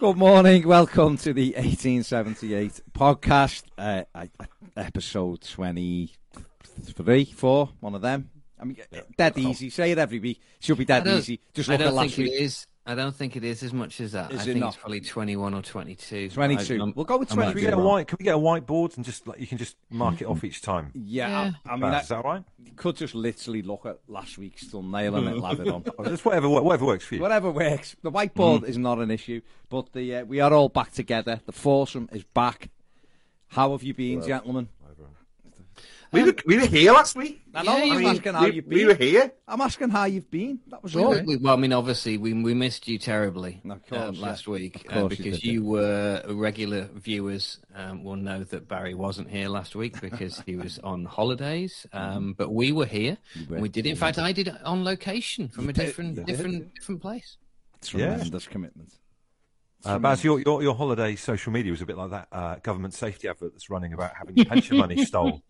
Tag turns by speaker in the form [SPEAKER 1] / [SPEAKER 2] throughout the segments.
[SPEAKER 1] Good morning. Welcome to the 1878 podcast, uh, episode 23, 4, one of them. I mean, dead easy. Say it every week. Should be dead easy. Just look at last week.
[SPEAKER 2] it is. I don't think it is as much as that.
[SPEAKER 1] Is
[SPEAKER 2] I
[SPEAKER 1] it
[SPEAKER 2] think
[SPEAKER 1] not?
[SPEAKER 2] it's probably 21 or 22.
[SPEAKER 1] 22.
[SPEAKER 2] I-
[SPEAKER 1] we'll go with
[SPEAKER 2] I might
[SPEAKER 3] Can we get a white? Can we get a whiteboard and just like you can just mark it off each time?
[SPEAKER 1] Yeah,
[SPEAKER 2] Yeah.
[SPEAKER 1] I, I mean,
[SPEAKER 3] Baz,
[SPEAKER 1] I,
[SPEAKER 3] is that all right?
[SPEAKER 1] you could just literally look at last week's thumbnail and then lab it on.
[SPEAKER 3] Just whatever, whatever works for you.
[SPEAKER 1] Whatever works. The whiteboard is not an issue, but the uh, we are all back together. The foursome is back. How have you been, gentlemen?
[SPEAKER 4] We were, we were here last week.
[SPEAKER 1] I know,
[SPEAKER 2] Yeah,
[SPEAKER 1] I'm asking how
[SPEAKER 4] we,
[SPEAKER 1] you've
[SPEAKER 4] we
[SPEAKER 1] been.
[SPEAKER 4] were here.
[SPEAKER 1] I'm asking how you've been. That was
[SPEAKER 2] We-
[SPEAKER 1] all.
[SPEAKER 2] we- well, I mean, obviously, we we missed you terribly
[SPEAKER 1] course,
[SPEAKER 2] um,
[SPEAKER 1] yeah.
[SPEAKER 2] last week uh,
[SPEAKER 1] course you
[SPEAKER 2] because you were regular viewers um, will know that Barry wasn't here last week because he was on holidays. Um, but we were here.
[SPEAKER 1] were.
[SPEAKER 2] we did. In fact, I did on location from a
[SPEAKER 1] did,
[SPEAKER 2] different
[SPEAKER 1] you
[SPEAKER 2] different different place.
[SPEAKER 1] It's tremendous commitment.
[SPEAKER 3] Uh, Baz, your, your your holiday social media was a bit like that uh, government safety advert that's running about having your pension money stolen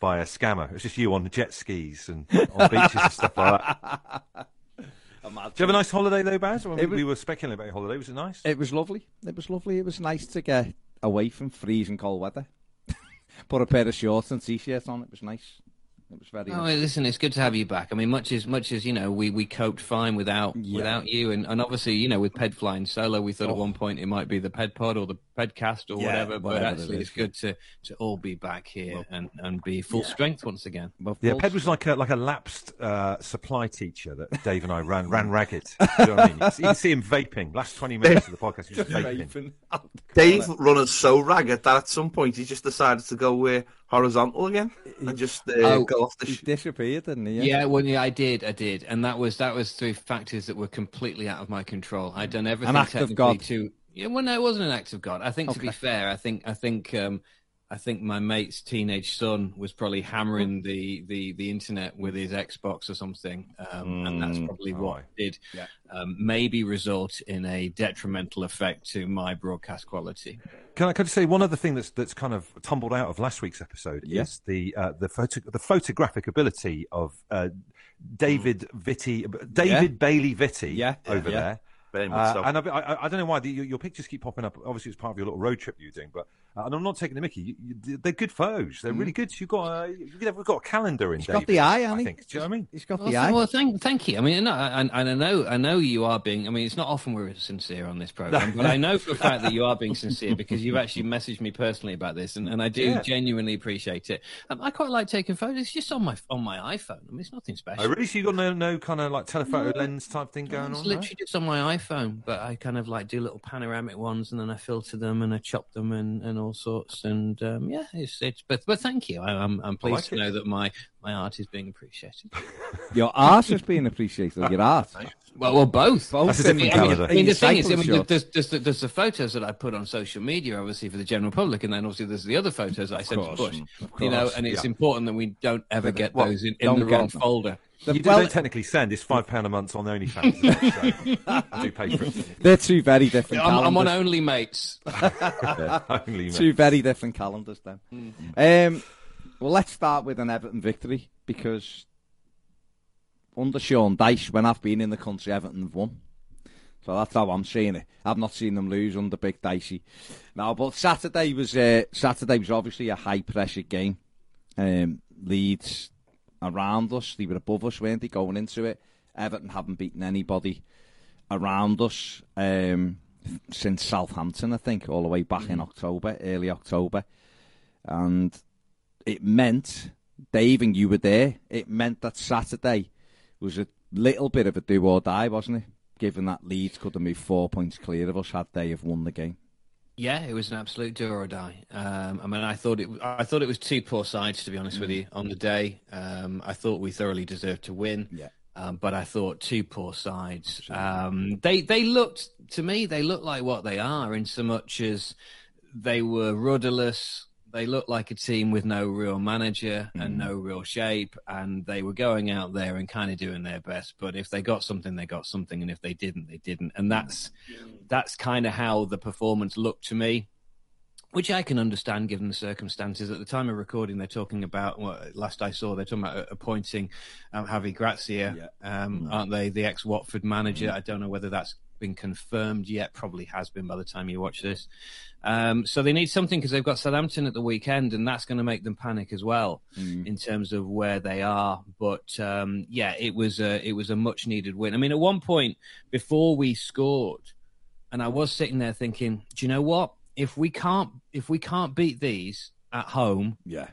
[SPEAKER 3] by a scammer. It's just you on jet skis and on beaches and stuff like that. Did you have a nice holiday though, Baz? Well,
[SPEAKER 1] It
[SPEAKER 3] we,
[SPEAKER 1] was-
[SPEAKER 3] we were speculating about your holiday. Was it nice?
[SPEAKER 1] It was lovely. It was lovely. It was nice to get away from freezing cold weather. Put a pair of shorts and t-shirt on. It was nice. It was very
[SPEAKER 2] Oh,
[SPEAKER 1] nice.
[SPEAKER 2] listen, it's good to have you back. I mean, much as much as you know, we, we coped fine without
[SPEAKER 1] Yeah.
[SPEAKER 2] without you, and, and obviously, you know, with Ped flying solo, we thought at
[SPEAKER 1] Oh.
[SPEAKER 2] one point it might be the Ped Pod or the Pedcast or
[SPEAKER 1] Yeah,
[SPEAKER 2] whatever. But
[SPEAKER 1] whatever
[SPEAKER 2] actually,
[SPEAKER 1] is,
[SPEAKER 2] it's good to, to all be back here and, and be full strength once again.
[SPEAKER 1] Well,
[SPEAKER 3] Yeah,
[SPEAKER 1] full
[SPEAKER 3] Ped was like a like a lapsed uh, supply teacher that Dave and I ran ran ragged. You know what I mean? You can see him vaping. Last twenty minutes of the podcast, he was just vaping.
[SPEAKER 4] Dave running so ragged that at some point he just decided to go uh, horizontal again and just uh,
[SPEAKER 2] Oh,
[SPEAKER 4] go off the.
[SPEAKER 1] He
[SPEAKER 4] Sh-
[SPEAKER 1] disappeared, didn't he?
[SPEAKER 2] Yeah, well, yeah, I did, I did, and that was that was through factors that were completely out of my control. I'd done everything An
[SPEAKER 1] act of God.
[SPEAKER 2] to. Yeah, well, no, it wasn't an act of God. I think to be fair, I think I think um, I think my mate's teenage son was probably hammering the the the internet with his Xbox or something, um, and that's probably what
[SPEAKER 3] aye.
[SPEAKER 2] did
[SPEAKER 1] Yeah.
[SPEAKER 2] um, maybe result in a detrimental effect to my broadcast quality.
[SPEAKER 3] Can I, can I just say one other thing that's that's kind of tumbled out of last week's episode
[SPEAKER 1] Yeah.
[SPEAKER 3] is the uh, the photo the photographic ability of uh, David Vitti David Bailey Vitti
[SPEAKER 1] Yeah,
[SPEAKER 3] over
[SPEAKER 1] yeah.
[SPEAKER 3] there.
[SPEAKER 4] Very
[SPEAKER 3] Uh, and I, I, I don't know why the, your, your pictures keep popping up. Obviously, it's part of your little road trip you're doing, but uh, and I'm not taking the Mickey. You, you, they're good photos. They're really good. You've got a, you've got a calendar in.
[SPEAKER 1] Mm. He's got the eye,
[SPEAKER 3] I think. Do you know what I mean?
[SPEAKER 1] He's got
[SPEAKER 2] Well,
[SPEAKER 1] the
[SPEAKER 2] th-
[SPEAKER 1] eye.
[SPEAKER 2] well, thank, thank you. I mean, no, and, and I know, I know you are being. I mean, it's not often we're sincere on this program, but I know for a fact that you are being sincere because you've actually messaged me personally about this, and, and I do
[SPEAKER 3] Yeah.
[SPEAKER 2] genuinely appreciate it. Um, I quite like taking photos. It's just on my on my iPhone. I mean, it's nothing special.
[SPEAKER 3] I really. So you got no no kind of like telephoto lens type thing going
[SPEAKER 2] it's
[SPEAKER 3] on.
[SPEAKER 2] literally
[SPEAKER 3] right?
[SPEAKER 2] just on my iPhone, but I kind of like do little panoramic ones, and then I filter them and I chop them and, and all sorts. And um, yeah, it's it's. But but thank you. I, I'm I'm pleased
[SPEAKER 3] like
[SPEAKER 2] to
[SPEAKER 3] it.
[SPEAKER 2] know that my my art is being appreciated.
[SPEAKER 1] Your art is being appreciated. Your art.
[SPEAKER 2] Well, well, both.
[SPEAKER 1] Both
[SPEAKER 3] That's a
[SPEAKER 1] in
[SPEAKER 3] different
[SPEAKER 1] the-
[SPEAKER 3] calendar.
[SPEAKER 2] I mean, the thing is, I mean, there's, there's, the, there's the photos that I put on social media, obviously, for the general public, and then obviously there's the other photos that I sent to
[SPEAKER 1] course,
[SPEAKER 2] Bush. You know, and it's
[SPEAKER 3] yeah.
[SPEAKER 2] important that we don't ever get
[SPEAKER 3] Well,
[SPEAKER 2] those in, in the wrong folder.
[SPEAKER 1] The-
[SPEAKER 3] You
[SPEAKER 1] well,
[SPEAKER 3] don't technically send. It's five pound a month on OnlyFans. isn't? So I do pay for it.
[SPEAKER 1] they're two very different
[SPEAKER 2] I'm, I'm on
[SPEAKER 1] calendars.
[SPEAKER 2] Only Mates.
[SPEAKER 3] Yeah, only,
[SPEAKER 1] two very different calendars then. Um, well, let's start with an Everton victory because under Sean Dyche, when I've been in the country, Everton have won. So that's how I'm seeing it. I've not seen them lose under Big Dicey. Now, but Saturday was uh, Saturday was obviously a high pressure game. Um, Leeds around us, they were above us, weren't they, going into it? Everton haven't beaten anybody around us um, since Southampton, I think, all the way back in October, early October. And it meant, Dave, and you were there, it meant that Saturday was a little bit of a do or die, wasn't it? Given that Leeds could have moved four points clear of us had they have won the game.
[SPEAKER 2] Yeah, it was an absolute do or die. Um, I mean, I thought it. I thought it was two poor sides, to be honest with you, on the day. Um, I thought we thoroughly deserved to win.
[SPEAKER 1] Yeah.
[SPEAKER 2] Um, but I thought two poor sides. Um, they they looked to me. They looked like what they are, in so much as they were rudderless. They looked like a team with no real manager and no real shape, and they were going out there and kind of doing their best. But if they got something, they got something, and if they didn't, they didn't. And that's that's kind of how the performance looked to me. which I can understand given the circumstances. At the time of recording, they're talking about, well, last I saw, they're talking about appointing um, Javi Gracia,
[SPEAKER 1] Yeah.
[SPEAKER 2] um,
[SPEAKER 1] Mm.
[SPEAKER 2] aren't they? The ex Watford manager. I don't know whether that's been confirmed yet. Probably has been by the time you watch this. Um, so they need something because they've got Southampton at the weekend, and that's going to make them panic as well
[SPEAKER 1] Mm.
[SPEAKER 2] in terms of where they are. But um, yeah, it was a it was a much needed win. I mean, at one point before we scored, and I was sitting there thinking, do you know what? If we can't if we can't beat these at home,
[SPEAKER 1] Yeah.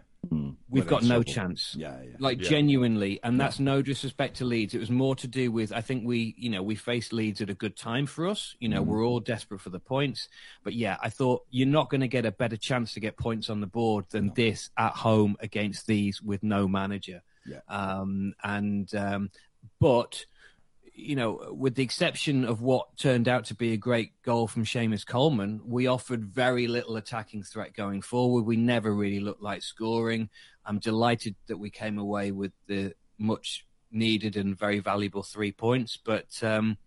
[SPEAKER 2] We've got no
[SPEAKER 1] trouble.
[SPEAKER 2] chance.
[SPEAKER 1] Yeah, yeah.
[SPEAKER 2] Like
[SPEAKER 3] Yeah.
[SPEAKER 2] genuinely, and that's no disrespect to Leeds. It was more to do with I think we, you know, we faced Leeds at a good time for us. You know,
[SPEAKER 1] Mm-hmm.
[SPEAKER 2] we're all desperate for the points. But yeah, I thought you're not going to get a better chance to get points on the board than this at home against these with no manager.
[SPEAKER 1] Yeah.
[SPEAKER 2] Um, and um, but you know, with the exception of what turned out to be a great goal from Seamus Coleman, we offered very little attacking threat going forward. We never really looked like scoring. I'm delighted that we came away with the much needed and very valuable three points, but um,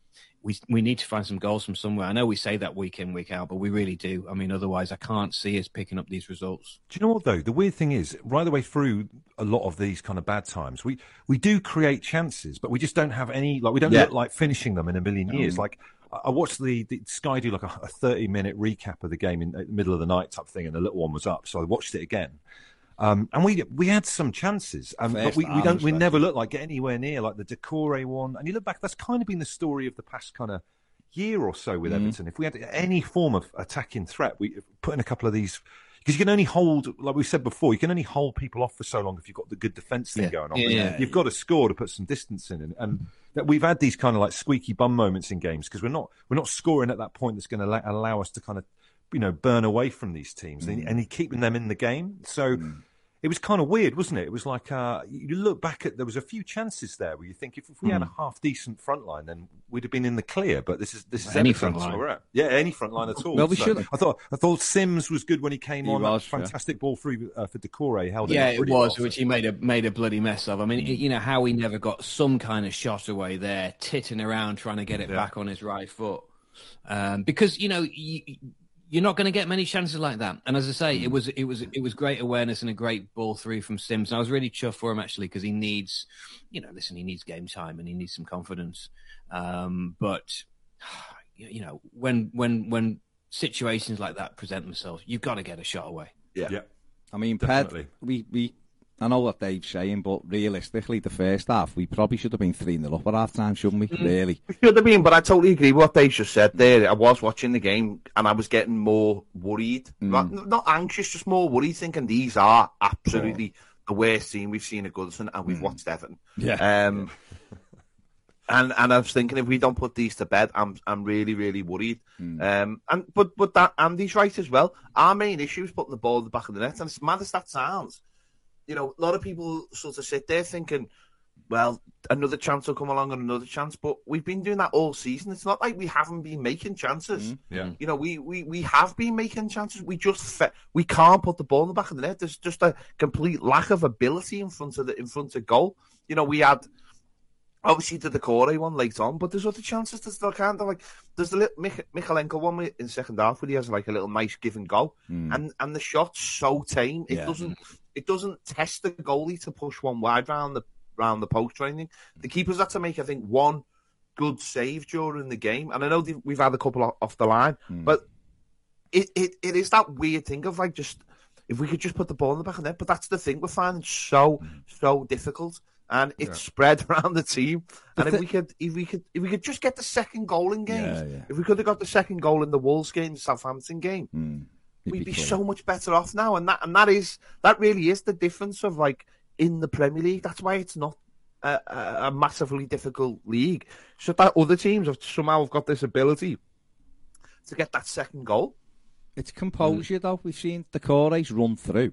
[SPEAKER 2] we we need to find some goals from somewhere. I know we say that week in week out, but we really do. I mean, otherwise, I can't see us picking up these results.
[SPEAKER 3] Do you know what though? The weird thing is, right the way through a lot of these kind of bad times, we we do create chances, but we just don't have any. Like we don't
[SPEAKER 1] Yeah.
[SPEAKER 3] look like finishing them in a million years. Mm. Like I watched the, the Sky do like a, a thirty minute recap of the game in the middle of the night type thing, and the little one was up, so I watched it again. Um, and we we had some chances, um, but we, we don't we never look like get anywhere near like the Doucouré one. And you look back, that's kind of been the story of the past kind of year or so with Everton. If we had any form of attacking threat, we put in a couple of these because you can only hold, like we said before, you can only hold people off for so long if you've got the good defence thing
[SPEAKER 2] Yeah.
[SPEAKER 3] going on.
[SPEAKER 2] Yeah, yeah.
[SPEAKER 3] You've got to score to put some distance in, and, and that we've had these kind of like squeaky bum moments in games because we're not we're not scoring at that point that's going to allow us to kind of you know burn away from these teams and, and keeping them in the game. So. It was kind of weird, wasn't it? It was like uh, you look back at there was a few chances there where you think if, if we had a half decent front line, then we'd have been in the clear. But this is this is
[SPEAKER 2] Any front line.
[SPEAKER 3] we're at. Yeah, any front line at all.
[SPEAKER 1] Well, we
[SPEAKER 3] So
[SPEAKER 1] should-
[SPEAKER 3] I thought I thought Simms was good when he came
[SPEAKER 1] He
[SPEAKER 3] on.
[SPEAKER 1] was,
[SPEAKER 3] That
[SPEAKER 1] yeah.
[SPEAKER 3] fantastic ball through uh, for Doucouré. He held
[SPEAKER 2] Yeah,
[SPEAKER 3] it,
[SPEAKER 2] it was,
[SPEAKER 3] well.
[SPEAKER 2] which he made a made a bloody mess of. I mean, you know how he never got some kind of shot away there, titting around trying to get it
[SPEAKER 3] Yeah.
[SPEAKER 2] back on his right foot, um, because you know you, you're not going to get many chances like that. And as I say, it was it was it was great awareness and a great ball through from Simms. And I was really chuffed for him actually because he needs, you know, listen, he needs game time and he needs some confidence. Um, but you you know, when when when situations like that present themselves, you've got to get a shot away.
[SPEAKER 4] Yeah.
[SPEAKER 3] Yeah.
[SPEAKER 1] I mean,
[SPEAKER 3] Definitely.
[SPEAKER 1] Ped, we, we, I know what Dave's saying, but realistically, the first half, we probably should have been 3 0 up at half time, shouldn't we? Really?
[SPEAKER 4] We should have been, but I totally agree with what Dave just said there. I was watching the game and I was getting more worried. Not, not anxious, just more worried, thinking these are absolutely the worst team we've seen at Goodison and we've watched Everton.
[SPEAKER 1] Yeah.
[SPEAKER 4] Um, and and I was thinking if we don't put these to bed, I'm I'm really really worried. Um, and but but that Andy's right as well. Our main issue is putting the ball in the back of the net, and as mad as that sounds, you know, a lot of people sort of sit there thinking, well, another chance will come along and another chance. But we've been doing that all season. It's not like we haven't been making chances. Mm-hmm.
[SPEAKER 3] Yeah.
[SPEAKER 4] You know, we, we, we have been making chances. We just fe- we can't put the ball in the back of the net. There's just a complete lack of ability in front of the in front of goal. You know, we had obviously the Doucouré one late on, but there's other chances that still can't. Like there's the little Mich- Mykolenko one in second half where he has like a little nice give and go, mm. and and the shot's so tame. It
[SPEAKER 1] Yeah.
[SPEAKER 4] doesn't it doesn't test the goalie to push one wide round the round the post or anything. The keepers had to make I think one good save during the game, and I know we've had a couple off the line, hmm. but it, it it is that weird thing of like just if we could just put the ball in the back of the net. But that's the thing we're finding so hmm. so difficult, and it's spread around the team. And if we could if we could if we could just get the second goal in games,
[SPEAKER 1] Yeah, yeah.
[SPEAKER 4] if we could have got the second goal in the Wolves game, the Southampton game,
[SPEAKER 1] It'd
[SPEAKER 4] we'd
[SPEAKER 1] be
[SPEAKER 4] be so much better off now. And that and that is that really is the difference of like in the Premier League. That's why it's not a, a, massively difficult league. So that other teams have somehow have got this ability to get that second goal.
[SPEAKER 1] It's composure, mm. though. We've seen Doucouré's run through.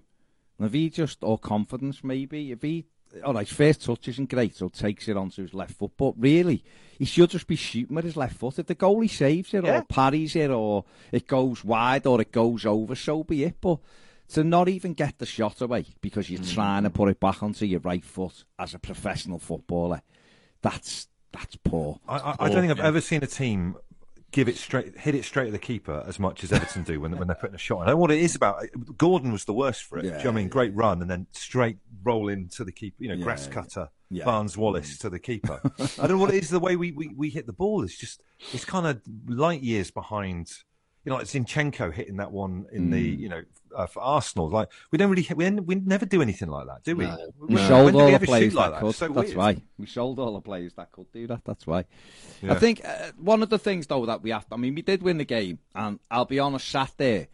[SPEAKER 1] And if he just, or confidence maybe, if he, Oh, all right, first touch isn't great, so takes it onto his left foot, but really, he should just be shooting with his left foot. If the goalie saves it,
[SPEAKER 4] Yeah.
[SPEAKER 1] or parries it, or it goes wide, or it goes over, so be it. But to not even get the shot away because you're mm. trying to put it back onto your right foot as a professional footballer, that's that's poor.
[SPEAKER 3] I, I,
[SPEAKER 1] It's
[SPEAKER 3] I don't think I've ever seen a team give it straight, hit it straight at the keeper as much as Everton do when when they're putting a shot. I know what it is about. Gordon was the worst for it.
[SPEAKER 1] Yeah,
[SPEAKER 3] do you know what I mean? Great run and then straight roll into the keeper. You know,
[SPEAKER 1] Yeah,
[SPEAKER 3] grass cutter,
[SPEAKER 1] Yeah.
[SPEAKER 3] Barnes Wallis to the keeper. I don't know what it is. The way we, we, we hit the ball is just it's kind of light years behind. You know, like Zinchenko hitting that one in the
[SPEAKER 1] Mm.
[SPEAKER 3] you know uh, for Arsenal. Like we don't really we, we never do anything like that, do we?
[SPEAKER 2] No.
[SPEAKER 1] We
[SPEAKER 3] When-
[SPEAKER 1] sold all
[SPEAKER 3] we
[SPEAKER 1] the players
[SPEAKER 3] shoot like
[SPEAKER 1] that
[SPEAKER 3] that?
[SPEAKER 1] could.
[SPEAKER 3] It's so
[SPEAKER 1] That's
[SPEAKER 3] weird.
[SPEAKER 1] why we sold all the players that could do that. That's why.
[SPEAKER 3] Yeah.
[SPEAKER 1] I think uh, one of the things though that we have. I mean, we did win the game, and I'll be honest, sat there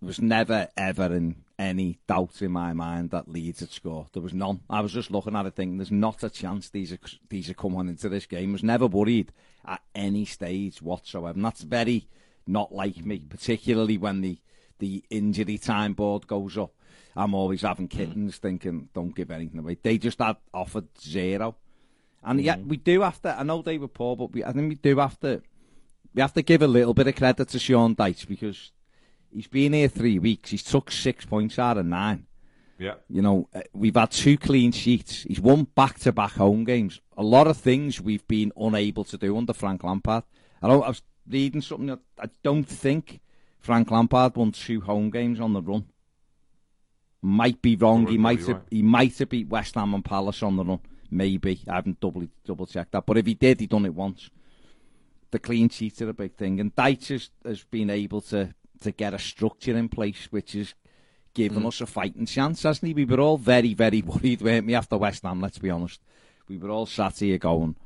[SPEAKER 1] there was never ever in any doubt in my mind that Leeds had scored. There was none. I was just looking at it thinking, there's not a chance these are these are coming into this game. I was never worried at any stage whatsoever. And that's very not like me, particularly when the the injury time board goes up. I'm always having kittens thinking, don't give anything away. They just had offered zero. And yet we do have to. I know they were poor, but we, I think we do have to. We have to give a little bit of credit to Sean Dyche because he's been here three weeks. He's took six points out of nine.
[SPEAKER 3] Yeah.
[SPEAKER 1] You know, uh, we've had two clean sheets. He's won back-to-back home games. A lot of things we've been unable to do under Frank Lampard. I know I was reading something that I don't think Frank Lampard won two home games on the run. Might be wrong. he might have.
[SPEAKER 3] right.
[SPEAKER 1] He might have beat West Ham and Palace on the run. Maybe I haven't double double checked that. But if he did, he done it once. The clean sheets are a big thing, and Dyche has, has been able to to get a structure in place, which is given hmm. us a fighting chance, hasn't he? We were all very, very worried, weren't we, after West Ham, let's be honest. We were all sat here going,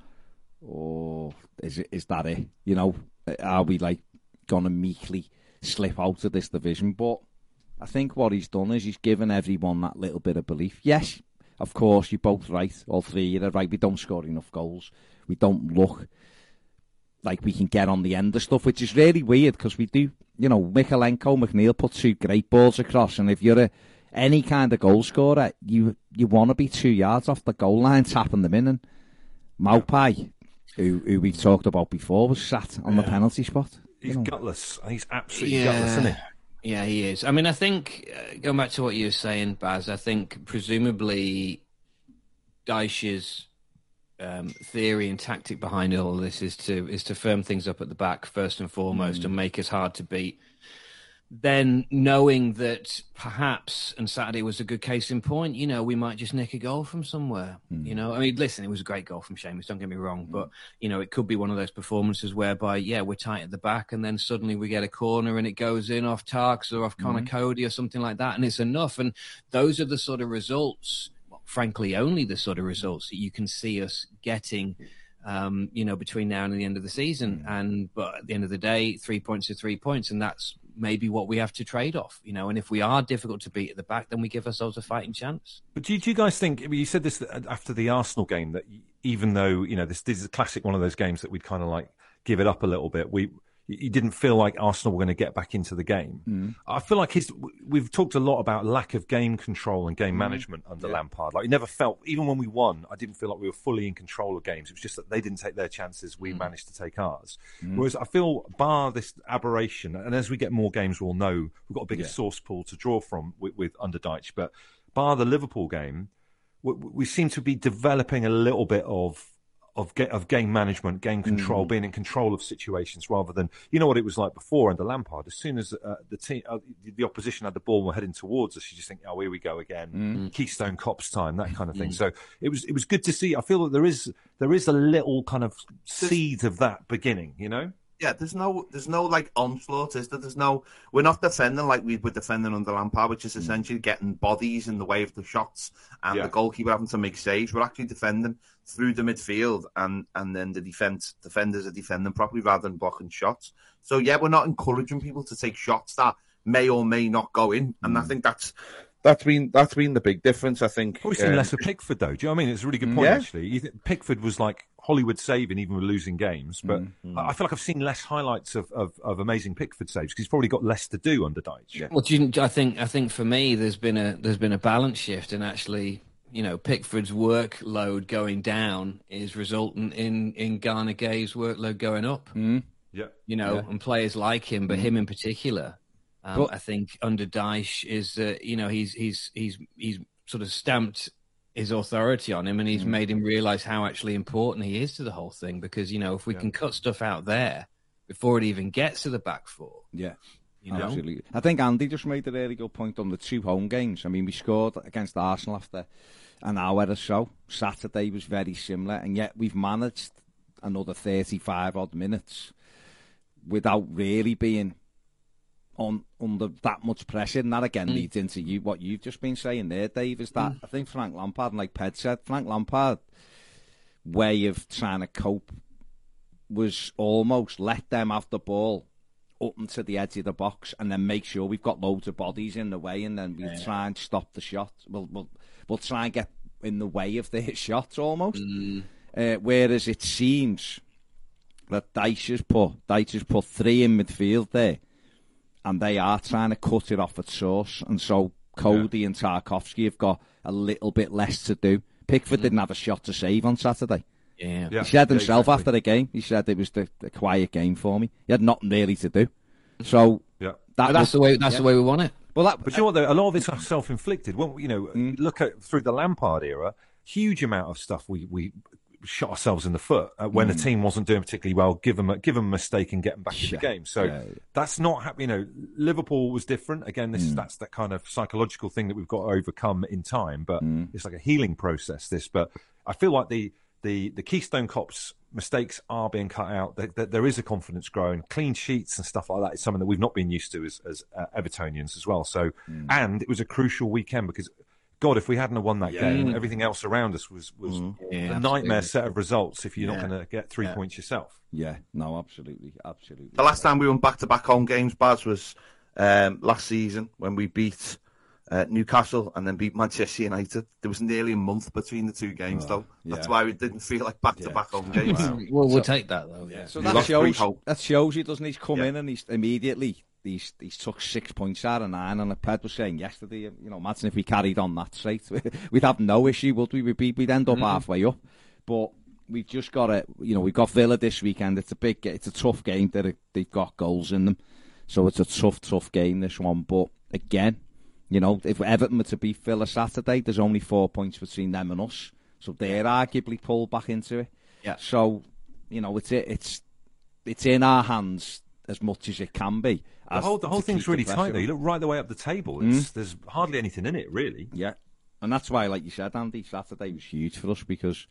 [SPEAKER 1] oh, is, it, is that it? You know, are we like going to meekly slip out of this division? But I think what he's done is he's given everyone that little bit of belief. Yes, of course, you're both right, all three of you are right. We don't score enough goals. We don't look like we can get on the end of stuff, which is really weird because we do. You know, Mykolenko, McNeil put two great balls across, and if you're a, any kind of goal scorer, you you want to be two yards off the goal line, tapping them in. And Maupai, who who we've talked about before, was sat on the penalty spot.
[SPEAKER 3] He's
[SPEAKER 1] you
[SPEAKER 3] gutless. He's absolutely gutless, isn't he?
[SPEAKER 2] Yeah, he is. I mean, I think uh, going back to what you were saying, Baz. I think presumably Dyche's um, theory and tactic behind all this is to is to firm things up at the back first and foremost and make us hard to beat. Then knowing that perhaps and Saturday was a good case in point, you know, we might just nick a goal from somewhere. You hmm. know, I mean, listen, it was a great goal from Seamus. Don't get me wrong, hmm. but you know, it could be one of those performances whereby, yeah, we're tight at the back, and then suddenly we get a corner and it goes in off Tarks or off Conor hmm. Coady or something like that, and it's enough. And those are the sort of results, well, frankly, only the sort of results that you can see us getting. Um, you know, between now and the end of the season, and but at the end of the day, three points are three points, and that's maybe what we have to trade off. You know, and if we are difficult to beat at the back, then we give ourselves a fighting chance.
[SPEAKER 3] But do you, do you guys think? I mean, you said this uh, after the Arsenal game that even though you know this, this is a classic one of those games that we'd kind of like give it up a little bit. We you didn't feel like Arsenal were going to get back into the game. Mm. I feel like his. We've talked a lot about lack of game control and game mm. management under Lampard. Like, it never felt, even when we won, I didn't feel like we were fully in control of games. It was just that they didn't take their chances. We mm. managed to take ours. Whereas I feel, bar this aberration, and as we get more games, we'll know we've got a bigger source pool to draw from with, with under Dyche. But bar the Liverpool game, we, we seem to be developing a little bit of of ga- of game management, game control, being in control of situations rather than you know what it was like before under Lampard. As soon as uh, the team, uh, the opposition had the ball and were heading towards us, you just think, oh, here we go again, Keystone Cops time, that kind of thing. So it was it was good to see. I feel that there is there is a little kind of seed of that beginning, you know.
[SPEAKER 4] Yeah, there's no, there's no like onslaught, is there? There's no, we're not defending like we were defending under Lampard, which is hmm. essentially getting bodies in the way of the shots and
[SPEAKER 3] Yeah.
[SPEAKER 4] the goalkeeper having to make saves. We're actually defending through the midfield, and and then the defense defenders are defending properly rather than blocking shots. So yeah, we're not encouraging people to take shots that may or may not go in, and I hmm. think that's that's been that's been the big difference. I think.
[SPEAKER 3] Probably seen
[SPEAKER 4] Um,
[SPEAKER 3] less of Pickford though. Do you know what I mean? It's a really good hmm. point
[SPEAKER 4] Yeah.
[SPEAKER 3] actually. Pickford was like Hollywood saving even with losing games, but
[SPEAKER 4] Mm-hmm.
[SPEAKER 3] I I feel like I've seen less highlights of, of, of amazing Pickford saves because he's probably got less to do under Dyche.
[SPEAKER 2] Well, do you, I think I think for me, there's been a there's been a balance shift, and actually, you know, Pickford's workload going down is resultant in in Gana Gueye's workload going up.
[SPEAKER 3] Yeah.
[SPEAKER 2] You know, and players like him, but him in particular, um,
[SPEAKER 1] But-
[SPEAKER 2] I think under Dyche is uh, you know he's he's he's he's sort of stamped his authority on him, and he's mm. made him realize how actually important he is to the whole thing. Because you know, if we can cut stuff out there, before it even gets to the back four.
[SPEAKER 1] Yeah.
[SPEAKER 2] You know,
[SPEAKER 1] Absolutely. I think Andy just made a really good point on the two home games. I mean, we scored against Arsenal after an hour or so. Saturday was very similar, and yet we've managed another 35 odd minutes without really being on under that much pressure. And that again mm. leads into you what you've just been saying there, Dave, is that mm. I think Frank Lampard, and like Ped said, Frank Lampard way of trying to cope was almost let them have the ball up into the edge of the box and then make sure we've got loads of bodies in the way and then we try and stop the shot. We'll, we'll, we'll try and get in the way of their shots almost. Mm. Uh, whereas it seems that Dyche has put, Dyche has put three in midfield there and they are trying to cut it off at source. And so Coady and Tarkowski have got a little bit less to do. Pickford didn't mm-hmm. have a shot to save on Saturday.
[SPEAKER 2] yeah.
[SPEAKER 3] Yeah.
[SPEAKER 1] He said
[SPEAKER 3] Yeah,
[SPEAKER 1] himself
[SPEAKER 3] exactly.
[SPEAKER 1] after the game, he said it was the, the quiet game for me. He had nothing really to do. So
[SPEAKER 3] Yeah.
[SPEAKER 1] that
[SPEAKER 2] that's
[SPEAKER 1] was-
[SPEAKER 2] the way. That's
[SPEAKER 1] yeah.
[SPEAKER 2] the way we want it.
[SPEAKER 1] Well, that,
[SPEAKER 3] But you know what? Though? A lot of it's self-inflicted. When you know, mm. look at through the Lampard era, huge amount of stuff we we shot ourselves in the foot uh, when the team wasn't doing particularly well. Give them a, give them a mistake and get them back in the game. So
[SPEAKER 1] Yeah, yeah.
[SPEAKER 3] that's not happening. You know, Liverpool was different. Again, this is that's that kind of psychological thing that we've got to overcome in time. But it's like a healing process. This, but I feel like the the the Keystone Cops mistakes are being cut out. That there, there is a confidence growing. Clean sheets and stuff like that is something that we've not been used to as as uh, Evertonians as well. So, and it was a crucial weekend because. God, if we hadn't have won that game, everything else around us was was
[SPEAKER 2] Yeah,
[SPEAKER 3] a nightmare
[SPEAKER 2] absolutely.
[SPEAKER 3] set of results. If you're not going to get three points yourself,
[SPEAKER 1] yeah, no, absolutely, absolutely.
[SPEAKER 4] The last time we won back to back home games, Baz, was um, last season when we beat uh, Newcastle and then beat Manchester United. There was nearly a month between the two games, though. That's
[SPEAKER 1] yeah.
[SPEAKER 4] why we didn't feel like back to back home games.
[SPEAKER 2] Well, we'll take that though. Yeah.
[SPEAKER 1] So that shows
[SPEAKER 4] three hope.
[SPEAKER 1] that shows he doesn't. He's come
[SPEAKER 4] Yeah.
[SPEAKER 1] in and he's immediately he's he's took six points out of nine. And Ped was saying yesterday, you know, imagine if we carried on that straight, we'd have no issue, would we? We'd, be, we'd end up halfway up. But we've just got to, you know, we've got Villa this weekend. It's a big, it's a tough game. They're, they've got goals in them, so it's a tough, tough game this one. But again, you know, if Everton were to beat Villa Saturday, there's only four points between them and us, so they're arguably pulled back into it.
[SPEAKER 2] Yeah.
[SPEAKER 1] So, you know, it's it's it's in our hands as much as it can be.
[SPEAKER 3] The whole the whole
[SPEAKER 1] to
[SPEAKER 3] thing's really tight. Though you look right the way up the table. It's, There's hardly anything in it really.
[SPEAKER 1] Yeah, and that's why, like you said, Andy, Saturday was huge for us because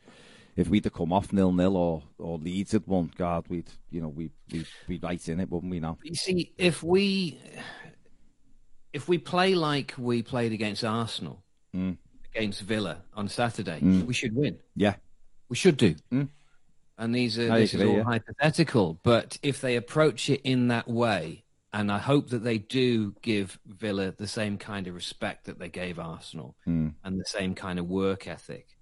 [SPEAKER 1] if we'd have come off nil nil or or Leeds had won, God, we'd you know we we be right in it, wouldn't we? Now,
[SPEAKER 2] You see, if we if we play like we played against Arsenal,
[SPEAKER 1] Mm.
[SPEAKER 2] against Villa on Saturday, we should win.
[SPEAKER 1] yeah,
[SPEAKER 2] We should do.
[SPEAKER 1] Mm.
[SPEAKER 2] And these are
[SPEAKER 1] I
[SPEAKER 2] this
[SPEAKER 1] agree,
[SPEAKER 2] is all
[SPEAKER 1] yeah.
[SPEAKER 2] hypothetical. But if they approach it in that way, and I hope that they do give Villa the same kind of respect that they gave Arsenal,
[SPEAKER 1] Mm.
[SPEAKER 2] and the same kind of work ethic,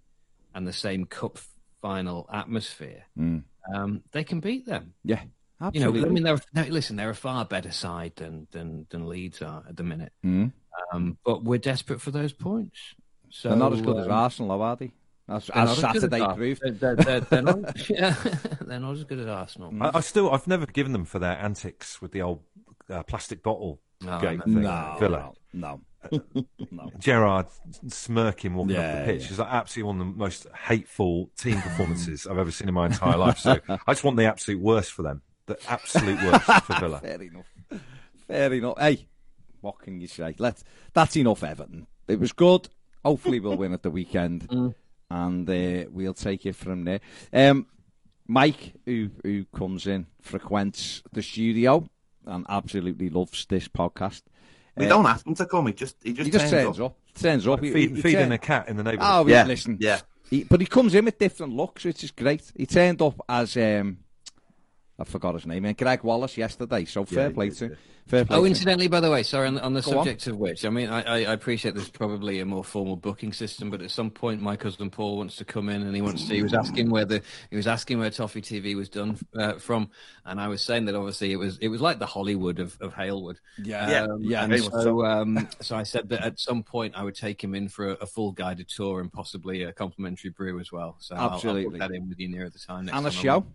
[SPEAKER 2] and the same cup final atmosphere,
[SPEAKER 1] Mm.
[SPEAKER 2] um, they can beat them.
[SPEAKER 1] yeah,
[SPEAKER 2] You know,
[SPEAKER 1] absolutely.
[SPEAKER 2] I mean, they're, no, listen, they're a far better side than than, than Leeds are at the minute.
[SPEAKER 1] Mm.
[SPEAKER 2] Um, but we're desperate for those points. So
[SPEAKER 1] they're not as good as
[SPEAKER 2] um,
[SPEAKER 1] Arsenal, are they? As, as
[SPEAKER 2] not as
[SPEAKER 1] Saturday proved.
[SPEAKER 2] They're, they're, they're, they're not, yeah, they're not as good as Arsenal.
[SPEAKER 3] I, I still I've never given them for their antics with the old uh, plastic bottle
[SPEAKER 2] No,
[SPEAKER 3] gate
[SPEAKER 2] no,
[SPEAKER 3] thing.
[SPEAKER 1] No,
[SPEAKER 3] Villa.
[SPEAKER 1] no, no.
[SPEAKER 3] Gerrard smirking walking off
[SPEAKER 1] Yeah,
[SPEAKER 3] the pitch
[SPEAKER 1] yeah.
[SPEAKER 3] is like absolutely one of the most hateful team performances I've ever seen in my entire life. So I just want the absolute worst for them. The absolute worst for Villa.
[SPEAKER 1] Fair enough. Fair enough. Hey, what can you say? Let's. That's enough, Everton. It was good. Hopefully, we'll win at the weekend, and uh, we'll take it from there. Um, Mike, who who comes in, frequents the studio and absolutely loves this podcast.
[SPEAKER 4] We
[SPEAKER 1] Uh,
[SPEAKER 4] don't ask him to come. He just he just,
[SPEAKER 1] He just
[SPEAKER 4] turns
[SPEAKER 1] turns up. Turns up. He-
[SPEAKER 3] Feed,
[SPEAKER 1] he- he
[SPEAKER 3] feeding
[SPEAKER 1] turn-
[SPEAKER 3] a cat in the neighbourhood.
[SPEAKER 1] Oh,
[SPEAKER 4] Yeah,
[SPEAKER 1] yeah. Listen.
[SPEAKER 4] yeah.
[SPEAKER 1] He, but he comes in with different looks, which is great. He turned up as um, I forgot his name, uh, Gregg Wallace yesterday. So fair
[SPEAKER 3] he
[SPEAKER 1] play
[SPEAKER 3] did,
[SPEAKER 1] to him.
[SPEAKER 3] yeah.
[SPEAKER 1] Fair play.
[SPEAKER 2] Oh, incidentally, by the way, sorry, on the, on the
[SPEAKER 1] Go on.
[SPEAKER 2] subject of which, I mean, I, I, I appreciate there's probably a more formal booking system, but at some point, my cousin Paul wants to come in and he wants to. He was asking where the he was asking where Toffee TV was done uh, from, and I was saying that obviously it was it was like the Hollywood of, of Halewood.
[SPEAKER 1] Yeah,
[SPEAKER 4] Yeah,
[SPEAKER 2] Um,
[SPEAKER 1] yeah.
[SPEAKER 2] and so, um, so I said that at some point I would take him in for a, a full guided tour and possibly a complimentary brew as well. So I'll- I'll,
[SPEAKER 1] Absolutely.
[SPEAKER 2] put that in with you near the time. Next
[SPEAKER 1] and a
[SPEAKER 2] time I'm
[SPEAKER 1] show.
[SPEAKER 2] on.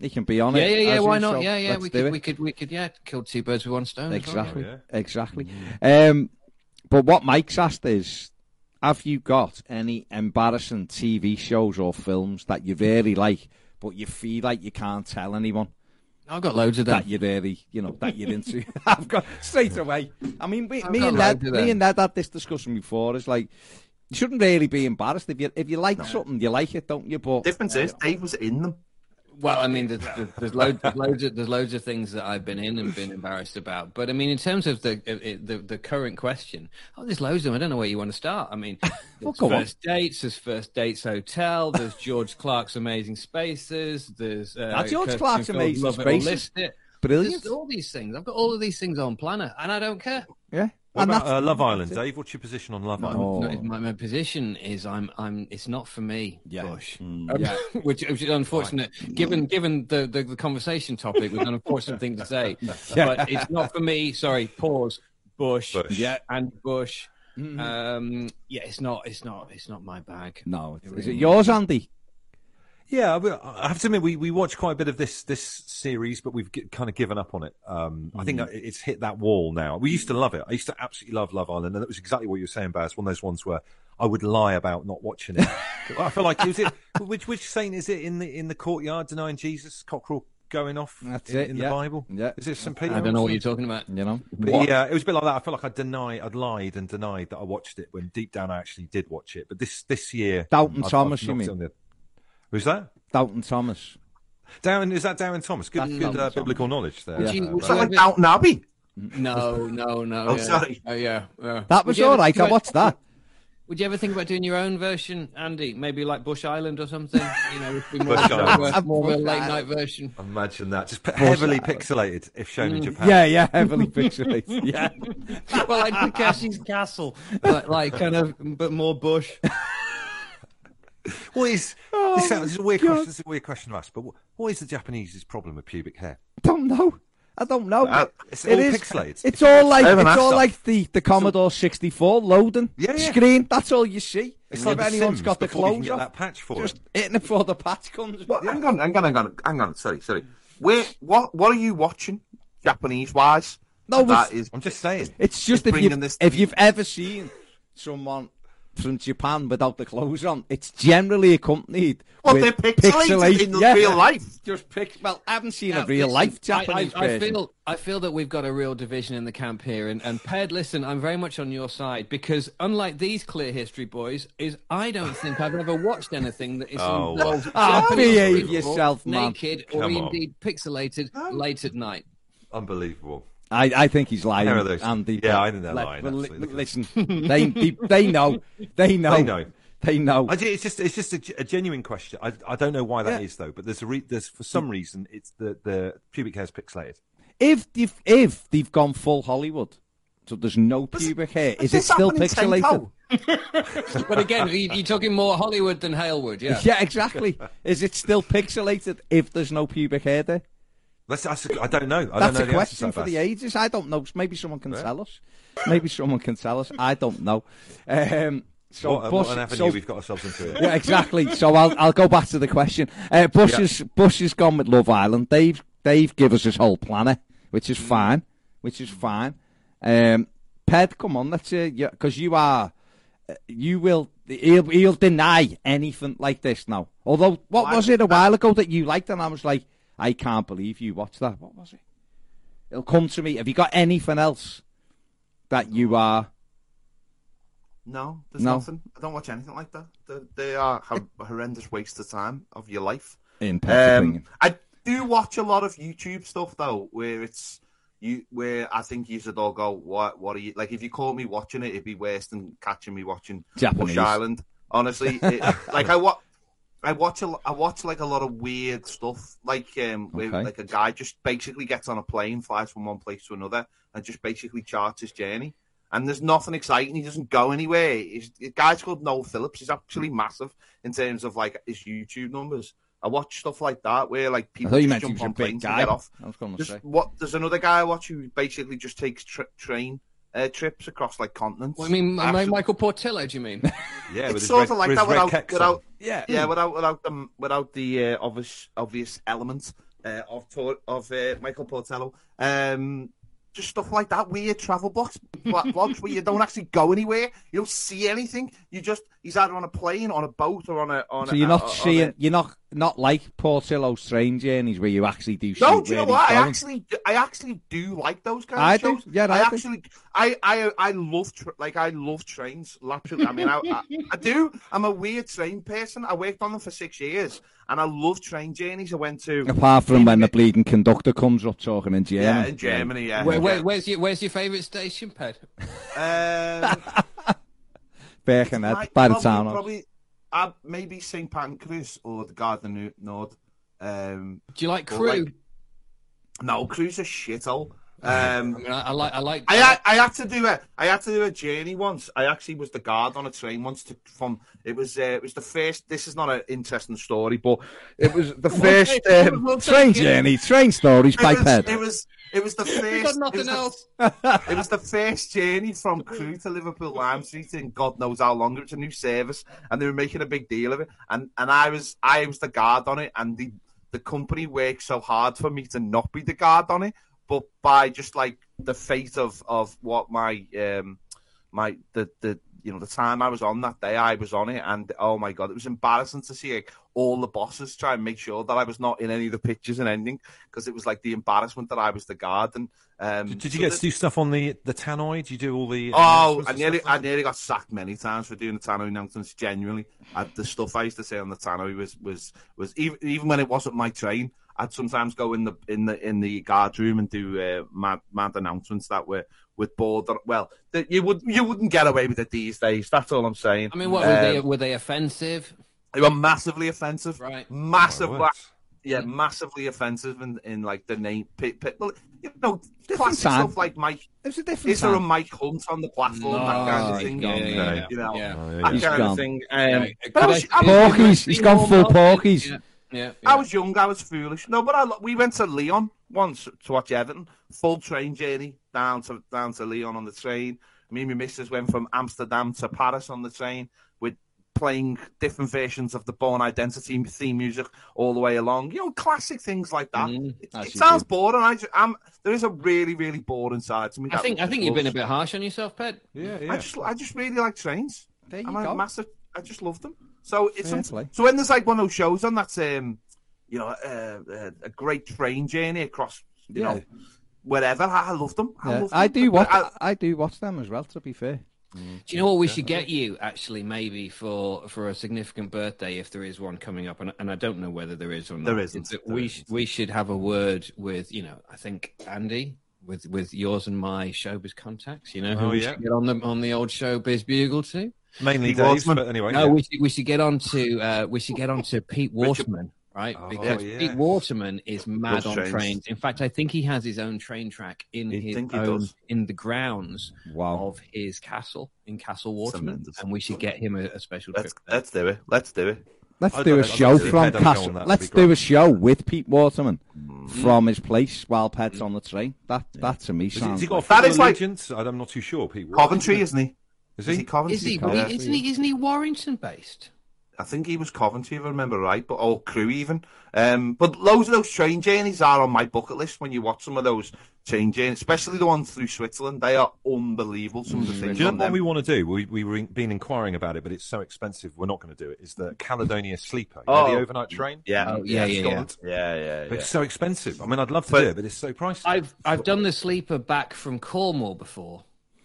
[SPEAKER 1] He can be on
[SPEAKER 2] Yeah,
[SPEAKER 1] it.
[SPEAKER 2] yeah, yeah.
[SPEAKER 1] as
[SPEAKER 2] Why
[SPEAKER 1] is,
[SPEAKER 2] not?
[SPEAKER 1] so
[SPEAKER 2] yeah, yeah.
[SPEAKER 1] let's
[SPEAKER 2] We
[SPEAKER 1] do
[SPEAKER 2] could,
[SPEAKER 1] it.
[SPEAKER 2] we could, we could, yeah, kill two birds with one stone. as well.
[SPEAKER 1] Exactly,
[SPEAKER 3] yeah.
[SPEAKER 1] exactly. Um, but what Mike's asked is, have you got any embarrassing TV shows or films that you really like, but you feel like you can't tell anyone?
[SPEAKER 2] I've got loads of them.
[SPEAKER 1] that you're really, you know, that you're into. I've got straight away. I mean, me, me and Ned, me and Ned had this discussion before. It's like you shouldn't really be embarrassed if you if you like something, you like it, don't you? But
[SPEAKER 4] Difference is Dave was in them.
[SPEAKER 2] Well, I mean, there's, there's, there's, loads, there's loads of there's loads of things that I've been in and been embarrassed about. But I mean, in terms of the the, the current question, oh, there's loads of them. I don't know where you want to start. I mean, there's
[SPEAKER 1] go on.
[SPEAKER 2] first dates, there's first dates hotel, there's George Clarke's Amazing Spaces, there's uh,
[SPEAKER 1] George
[SPEAKER 2] Kirsten Clarke's
[SPEAKER 1] Amazing Spaces.
[SPEAKER 2] List It.
[SPEAKER 1] brilliant,
[SPEAKER 2] There's all these things. I've got all of these things on Planner, and I don't care.
[SPEAKER 1] yeah.
[SPEAKER 3] What
[SPEAKER 1] And
[SPEAKER 3] about uh, Love Island, Dave? What's your position on Love Island?
[SPEAKER 1] Oh.
[SPEAKER 2] No, my, my position is I'm I'm it's not for me,
[SPEAKER 1] Yeah.
[SPEAKER 2] Bush.
[SPEAKER 1] Mm,
[SPEAKER 2] Um,
[SPEAKER 1] yeah.
[SPEAKER 2] which, which is unfortunate given given the, the, the conversation topic was an unfortunate thing to say. But it's not for me. Sorry, pause. Bush,
[SPEAKER 3] Bush.
[SPEAKER 1] Yeah.
[SPEAKER 2] and Bush. Um, yeah, it's not it's not it's not my bag.
[SPEAKER 1] No, is it yours, Andy?
[SPEAKER 3] Yeah, I have to admit we, we watched quite a bit of this this series, but we've gi- kind of given up on it. Um, I think it's hit that wall now. We used to love it. I used to absolutely love Love Island, and it was exactly what you were saying, Baz. One of those ones where I would lie about not watching it. I feel like it which which saint is it in the in the courtyard denying Jesus cockerel going off
[SPEAKER 1] That's
[SPEAKER 3] in,
[SPEAKER 1] it,
[SPEAKER 3] in
[SPEAKER 1] yeah.
[SPEAKER 3] the Bible?
[SPEAKER 1] Yeah.
[SPEAKER 3] is it St Peter?
[SPEAKER 2] I don't know what you're talking about.
[SPEAKER 1] You know,
[SPEAKER 3] But yeah, it was a bit like that. I feel like I deny, I'd lied and denied that I watched it when deep down I actually did watch it. But this this year, I've-
[SPEAKER 1] Thomas, you mean?
[SPEAKER 3] It Who's that?
[SPEAKER 1] Dalton Thomas.
[SPEAKER 3] Darren, is that Darren Thomas? Good,
[SPEAKER 1] That's
[SPEAKER 3] good
[SPEAKER 1] Doubting
[SPEAKER 3] uh,
[SPEAKER 1] Thomas.
[SPEAKER 3] biblical knowledge there.
[SPEAKER 1] Yeah.
[SPEAKER 2] Gee,
[SPEAKER 3] Uh,
[SPEAKER 2] would
[SPEAKER 4] Is
[SPEAKER 2] you
[SPEAKER 4] that like Downton Abbey?
[SPEAKER 2] No, no, no.
[SPEAKER 4] Oh,
[SPEAKER 2] yeah.
[SPEAKER 4] sorry.
[SPEAKER 2] Oh, yeah, yeah.
[SPEAKER 1] That was
[SPEAKER 2] all right.
[SPEAKER 1] all
[SPEAKER 2] ever
[SPEAKER 1] right.
[SPEAKER 2] think
[SPEAKER 1] I watched that.
[SPEAKER 2] Would you ever think about doing your own version, Andy? Maybe like Bush Island or something. You know, it'd be more,
[SPEAKER 3] Bush
[SPEAKER 2] more,
[SPEAKER 3] Island.
[SPEAKER 2] more of a late night version.
[SPEAKER 3] Imagine that, just heavily pixelated if shown in Japan.
[SPEAKER 1] Yeah, yeah, heavily pixelated. Yeah.
[SPEAKER 2] well, like Takeshi's Castle, like, like kind of, but more Bush.
[SPEAKER 3] What is
[SPEAKER 1] Oh,
[SPEAKER 3] this, sounds, this is a weird
[SPEAKER 1] God.
[SPEAKER 3] question? This is a weird question to ask, but what, what is the Japanese's problem with pubic hair?
[SPEAKER 1] don't know. I don't know.
[SPEAKER 4] Uh,
[SPEAKER 3] It's
[SPEAKER 1] It
[SPEAKER 3] all
[SPEAKER 1] is-
[SPEAKER 3] pixelated.
[SPEAKER 1] It's all like it's all
[SPEAKER 4] that.
[SPEAKER 1] like the, the Commodore 64 loading
[SPEAKER 3] Yeah, yeah.
[SPEAKER 1] screen. That's all you see.
[SPEAKER 3] It's
[SPEAKER 1] if
[SPEAKER 3] like The
[SPEAKER 1] anyone's
[SPEAKER 3] Sims
[SPEAKER 1] got the
[SPEAKER 3] before you
[SPEAKER 1] clothes
[SPEAKER 3] get that patch for
[SPEAKER 1] just
[SPEAKER 3] it.
[SPEAKER 1] hitting it before the patch comes.
[SPEAKER 4] Well, hang on, hang on, hang on, hang on. Sorry, sorry. Where? What? What are you watching, Japanese wise?
[SPEAKER 1] No,
[SPEAKER 4] that
[SPEAKER 1] it's-
[SPEAKER 4] is.
[SPEAKER 3] I'm just saying.
[SPEAKER 1] It's just
[SPEAKER 4] It's
[SPEAKER 1] if you've,
[SPEAKER 4] this-
[SPEAKER 1] if you've ever seen someone from Japan without the clothes on, it's generally accompanied
[SPEAKER 4] Well,
[SPEAKER 1] with
[SPEAKER 4] they're pixelated
[SPEAKER 1] pixelate-
[SPEAKER 4] in
[SPEAKER 1] yeah.
[SPEAKER 4] real life.
[SPEAKER 1] Just pic. Well, I haven't seen
[SPEAKER 2] Yeah,
[SPEAKER 1] a real
[SPEAKER 2] listen,
[SPEAKER 1] life
[SPEAKER 2] I-
[SPEAKER 1] Japanese
[SPEAKER 2] I, I,
[SPEAKER 1] version.
[SPEAKER 2] feel I feel that we've got a real division in the camp here, and and Ped, listen, I'm very much on your side because unlike these clear history boys, is I don't think I've ever watched anything that is
[SPEAKER 3] Oh,
[SPEAKER 2] involved
[SPEAKER 1] Ah,
[SPEAKER 2] Japanese
[SPEAKER 1] behave yourself, man.
[SPEAKER 2] naked or
[SPEAKER 3] on.
[SPEAKER 2] indeed pixelated late at night.
[SPEAKER 3] Unbelievable.
[SPEAKER 1] I, I think he's lying.
[SPEAKER 3] How are those?
[SPEAKER 1] Andy,
[SPEAKER 3] Yeah, I think they're
[SPEAKER 1] let-
[SPEAKER 3] lying,
[SPEAKER 1] li-
[SPEAKER 3] absolutely.
[SPEAKER 1] listen, they, they they know, they know,
[SPEAKER 3] They know.
[SPEAKER 1] they know.
[SPEAKER 3] I, it's just it's just a, a genuine question. I, I don't know why that is
[SPEAKER 1] Yeah.
[SPEAKER 3] though, but there's a re, there's for some reason it's the the pubic hair's pixelated.
[SPEAKER 1] If they've, if they've gone full Hollywood, so there's no pubic hair, is it still
[SPEAKER 4] happened
[SPEAKER 1] pixelated?
[SPEAKER 2] But again, you- you're talking more Hollywood than Halewood, yeah.
[SPEAKER 1] Yeah, exactly. is it still pixelated if there's no pubic hair there?
[SPEAKER 3] That's, that's a, I don't know. I
[SPEAKER 1] That's
[SPEAKER 3] don't know
[SPEAKER 1] a
[SPEAKER 3] the answer
[SPEAKER 1] question for the ages. I don't know. Maybe someone can tell us. Maybe someone can tell us. I don't know. Um, so
[SPEAKER 3] What,
[SPEAKER 1] Bush,
[SPEAKER 3] what
[SPEAKER 1] so-
[SPEAKER 3] we've got ourselves into here.
[SPEAKER 1] yeah, exactly. So I'll I'll go back to the question. Uh, Bush
[SPEAKER 3] Yeah.
[SPEAKER 1] is Bush has gone with Love Island. Dave Dave give us his whole planner, which is fine. Which is fine. Um, Ped, come on, let's uh, because you are uh, you will he'll, he'll deny anything like this now. Although what was it a while ago that you liked and I was like, I can't believe you watched that. What was it? It'll come to me. Have you got anything else that you are?
[SPEAKER 4] No, there's
[SPEAKER 1] No.
[SPEAKER 4] nothing. I don't watch anything like that. They, they are a horrendous waste of time of your life.
[SPEAKER 1] In
[SPEAKER 4] Um. I do watch a lot of YouTube stuff though, where it's you where I think you should all go, what what are you like? If you caught me watching it, it'd be worse than catching me watching
[SPEAKER 1] Japanese.
[SPEAKER 4] Bush Island. Honestly, it, like I watch. I watch a, lo- I watch like a lot of weird stuff, like um, where
[SPEAKER 1] Okay.
[SPEAKER 4] like a guy just basically gets on a plane, flies from one place to another, and just basically charts his journey. And there's nothing exciting. He doesn't go anywhere. He's, the guy's called Noel Phillips. He's actually massive in terms of like his YouTube numbers. I watch stuff like that where like
[SPEAKER 1] I
[SPEAKER 4] people
[SPEAKER 1] thought you
[SPEAKER 4] just jump on planes and get off.
[SPEAKER 1] I was going to
[SPEAKER 4] Just
[SPEAKER 1] say.
[SPEAKER 4] what? There's another guy I watch who basically just takes tra- train uh, trips across like continents.
[SPEAKER 2] Well, I mean,
[SPEAKER 4] Actually-
[SPEAKER 2] Michael Portillo, do you mean?
[SPEAKER 3] Yeah,
[SPEAKER 4] it's sort
[SPEAKER 3] red,
[SPEAKER 4] of like that without, without
[SPEAKER 1] Yeah.
[SPEAKER 4] yeah, without without the without the uh, obvious obvious element uh, of of uh, Michael Portillo. Um, just stuff like that, weird travel blo- blogs where you don't actually go anywhere, you don't see anything. You just he's either on a plane, on a boat, or on a on.
[SPEAKER 1] So
[SPEAKER 4] a,
[SPEAKER 1] you're not
[SPEAKER 4] on
[SPEAKER 1] seeing,
[SPEAKER 4] A,
[SPEAKER 1] you're not not like Portillo's train journeys where you actually do.
[SPEAKER 4] No,
[SPEAKER 1] shoot
[SPEAKER 4] do you know what?
[SPEAKER 1] he's
[SPEAKER 4] I
[SPEAKER 1] going.
[SPEAKER 4] actually, I actually do like those kind
[SPEAKER 1] I
[SPEAKER 4] of
[SPEAKER 1] do. Yeah, I
[SPEAKER 4] I
[SPEAKER 1] do.
[SPEAKER 4] actually, I, I, I love, tra- like, I love trains. Literally, I mean, I, I, I do. I'm a weird train person. I worked on them for six years, and I love train journeys. I went to,
[SPEAKER 1] Apart from when the bleeding conductor comes up talking in
[SPEAKER 4] yeah, in Germany, yeah.
[SPEAKER 2] Where, where, where's your Where's your favourite station, Ped?
[SPEAKER 4] Um,
[SPEAKER 1] Birkenhead,
[SPEAKER 4] Right,
[SPEAKER 1] by the
[SPEAKER 4] probably,
[SPEAKER 1] town.
[SPEAKER 4] Probably, uh, maybe St Pancras or the Gare du Nord. Um,
[SPEAKER 2] Do you like Crewe?
[SPEAKER 4] like- no, Crewe's a shithole.
[SPEAKER 2] I
[SPEAKER 4] Um,
[SPEAKER 2] mean, I, I like I like.
[SPEAKER 4] I, had- I had to do a I had to do a journey once. I actually was the guard on a train once to from it was uh, it was the first. This is not an interesting story, but it was the first.
[SPEAKER 2] We'll
[SPEAKER 4] Um,
[SPEAKER 1] Train journey, train stories by
[SPEAKER 4] it was,
[SPEAKER 1] Ped.
[SPEAKER 4] it was it was the first. It
[SPEAKER 2] nothing
[SPEAKER 4] was the,
[SPEAKER 2] else.
[SPEAKER 4] it was the first journey from Crewe to Liverpool Lime Street in God knows how long. It was a new service, and they were making a big deal of it. And and I was I was the guard on it, and the the company worked so hard for me to not be the guard on it, but by just like the fate of of what my um my the the you know the time I was on that day, I was on it, and oh my god, it was embarrassing to see like, all the bosses try and make sure that I was not in any of the pictures and ending because it was like the embarrassment that I was the guard. And um,
[SPEAKER 3] Did, did you
[SPEAKER 4] so
[SPEAKER 3] get to do stuff on the the tannoy? Did you do all the?
[SPEAKER 4] Oh, I nearly, I nearly got sacked many times for doing the tannoy announcements. Genuinely, I, the stuff I used to say on the tannoy was was was even even when it wasn't my train, I'd sometimes go in the in the in the guard room and do uh, mad mad announcements that were with border. Well, that you would you wouldn't get away with it these days. That's all I'm saying.
[SPEAKER 2] I mean, what were they?
[SPEAKER 4] Um,
[SPEAKER 2] Were they offensive?
[SPEAKER 4] they were massively offensive,
[SPEAKER 2] Right.
[SPEAKER 4] Massive,
[SPEAKER 3] My
[SPEAKER 4] like,
[SPEAKER 3] word.
[SPEAKER 4] yeah, massively offensive in, in like the name. Pit, pit, well, you know,
[SPEAKER 1] Different
[SPEAKER 4] classic
[SPEAKER 1] time.
[SPEAKER 4] stuff like Mike.
[SPEAKER 1] It was a different
[SPEAKER 4] Is there a. Mike Hunt on the platform? that kind
[SPEAKER 2] No,
[SPEAKER 4] of thing.
[SPEAKER 2] yeah, yeah, yeah,
[SPEAKER 4] You know,
[SPEAKER 2] yeah.
[SPEAKER 3] Oh, yeah,
[SPEAKER 4] that
[SPEAKER 1] He's
[SPEAKER 4] kind
[SPEAKER 1] gone.
[SPEAKER 4] of thing. Um,
[SPEAKER 2] Yeah,
[SPEAKER 4] but I was, I,
[SPEAKER 2] I-
[SPEAKER 4] was,
[SPEAKER 1] Porkies. He's gone full porkies.
[SPEAKER 2] Yeah, yeah.
[SPEAKER 4] I was young. I was foolish. No, but I, we went to Lyon once to watch Everton. Full train journey down to down to Lyon on the train. Me and my missus went from Amsterdam to Paris on the train with playing different versions of the Bourne Identity theme music all the way along. You know, classic things like that.
[SPEAKER 2] Mm,
[SPEAKER 4] it it sounds
[SPEAKER 1] do.
[SPEAKER 4] boring. I just, I'm, there is a really, really boring side to me.
[SPEAKER 2] I think I think you've been a bit harsh on yourself, Pet.
[SPEAKER 3] Yeah, yeah.
[SPEAKER 4] I just, I just really like trains.
[SPEAKER 1] There you
[SPEAKER 4] I'm a
[SPEAKER 1] go.
[SPEAKER 4] massive. I just love them. So it's
[SPEAKER 1] Fair
[SPEAKER 4] some- so when there's like one of those shows on that's um, you know, uh, uh, a great train journey across, you
[SPEAKER 1] Yeah.
[SPEAKER 4] know, wherever. I, I love them. I,
[SPEAKER 1] Yeah,
[SPEAKER 4] love them.
[SPEAKER 1] I do watch.
[SPEAKER 4] I-
[SPEAKER 1] I, do watch them as well. To be fair,
[SPEAKER 2] Do you know what we should get you actually maybe for for a significant birthday if there is one coming up and, and I don't know whether there is or not.
[SPEAKER 4] There isn't. There
[SPEAKER 2] we
[SPEAKER 4] isn't.
[SPEAKER 2] sh- we should have a word with you know I think Andy with with yours and my showbiz contacts. You know who
[SPEAKER 3] Oh,
[SPEAKER 2] we
[SPEAKER 3] yeah.
[SPEAKER 2] should get on the on the old showbiz bugle to.
[SPEAKER 3] Mainly
[SPEAKER 4] Pete
[SPEAKER 3] Dave's,
[SPEAKER 4] Waterman.
[SPEAKER 3] but anyway.
[SPEAKER 2] No,
[SPEAKER 3] yeah.
[SPEAKER 2] we should we should get on to uh, we should get on to Pete Waterman. Right,
[SPEAKER 3] Oh,
[SPEAKER 2] because
[SPEAKER 3] yeah.
[SPEAKER 2] Pete Waterman is mad
[SPEAKER 4] Loves
[SPEAKER 2] on
[SPEAKER 4] trains.
[SPEAKER 2] trains. In fact, I think he has his own train track in
[SPEAKER 4] You
[SPEAKER 2] his own in the grounds
[SPEAKER 1] wow.
[SPEAKER 2] of his castle in Castle Waterman, and we should get him a, a special
[SPEAKER 4] let's
[SPEAKER 2] trip. there.
[SPEAKER 4] let's do it. Let's do it.
[SPEAKER 1] Let's
[SPEAKER 3] I'd
[SPEAKER 1] do a
[SPEAKER 3] love- I'd
[SPEAKER 1] show
[SPEAKER 3] love to see
[SPEAKER 1] from Castle.
[SPEAKER 3] that,
[SPEAKER 1] Let's do
[SPEAKER 3] great.
[SPEAKER 1] a show with Pete Waterman
[SPEAKER 4] Mm.
[SPEAKER 1] from his place while Ped's on the train. That that to me
[SPEAKER 3] Has he,
[SPEAKER 1] sounds.
[SPEAKER 3] has he got a
[SPEAKER 1] like-
[SPEAKER 4] That like-
[SPEAKER 3] allegiance? I'm not too sure. Pete.
[SPEAKER 4] Coventry, isn't he?
[SPEAKER 3] Is
[SPEAKER 4] Is
[SPEAKER 3] he?
[SPEAKER 4] he Coventry?
[SPEAKER 2] Is he?
[SPEAKER 1] Yeah.
[SPEAKER 2] Isn't he? Isn't he Warrington based?
[SPEAKER 4] I think he was Coventry, if I remember right, but or Crewe even. Um, but loads of those train journeys are on my bucket list when you watch some of those train journeys, especially the ones through Switzerland. They are unbelievable. Some of the things
[SPEAKER 3] Do you know
[SPEAKER 4] on
[SPEAKER 3] what
[SPEAKER 4] them.
[SPEAKER 3] we want to do? We, we were been inquiring about it, but it's so expensive. We're not going to do it. Is the Caledonia Sleeper, you know,
[SPEAKER 4] Oh.
[SPEAKER 3] the overnight train?
[SPEAKER 4] Yeah,
[SPEAKER 2] Oh, yeah, yeah, yeah.
[SPEAKER 3] Scotland.
[SPEAKER 4] yeah, yeah,
[SPEAKER 3] But
[SPEAKER 4] yeah.
[SPEAKER 3] It's so expensive. I mean, I'd love to
[SPEAKER 4] But-
[SPEAKER 3] do it, but it's so pricey.
[SPEAKER 2] I've I've done the sleeper back from Cornwall before,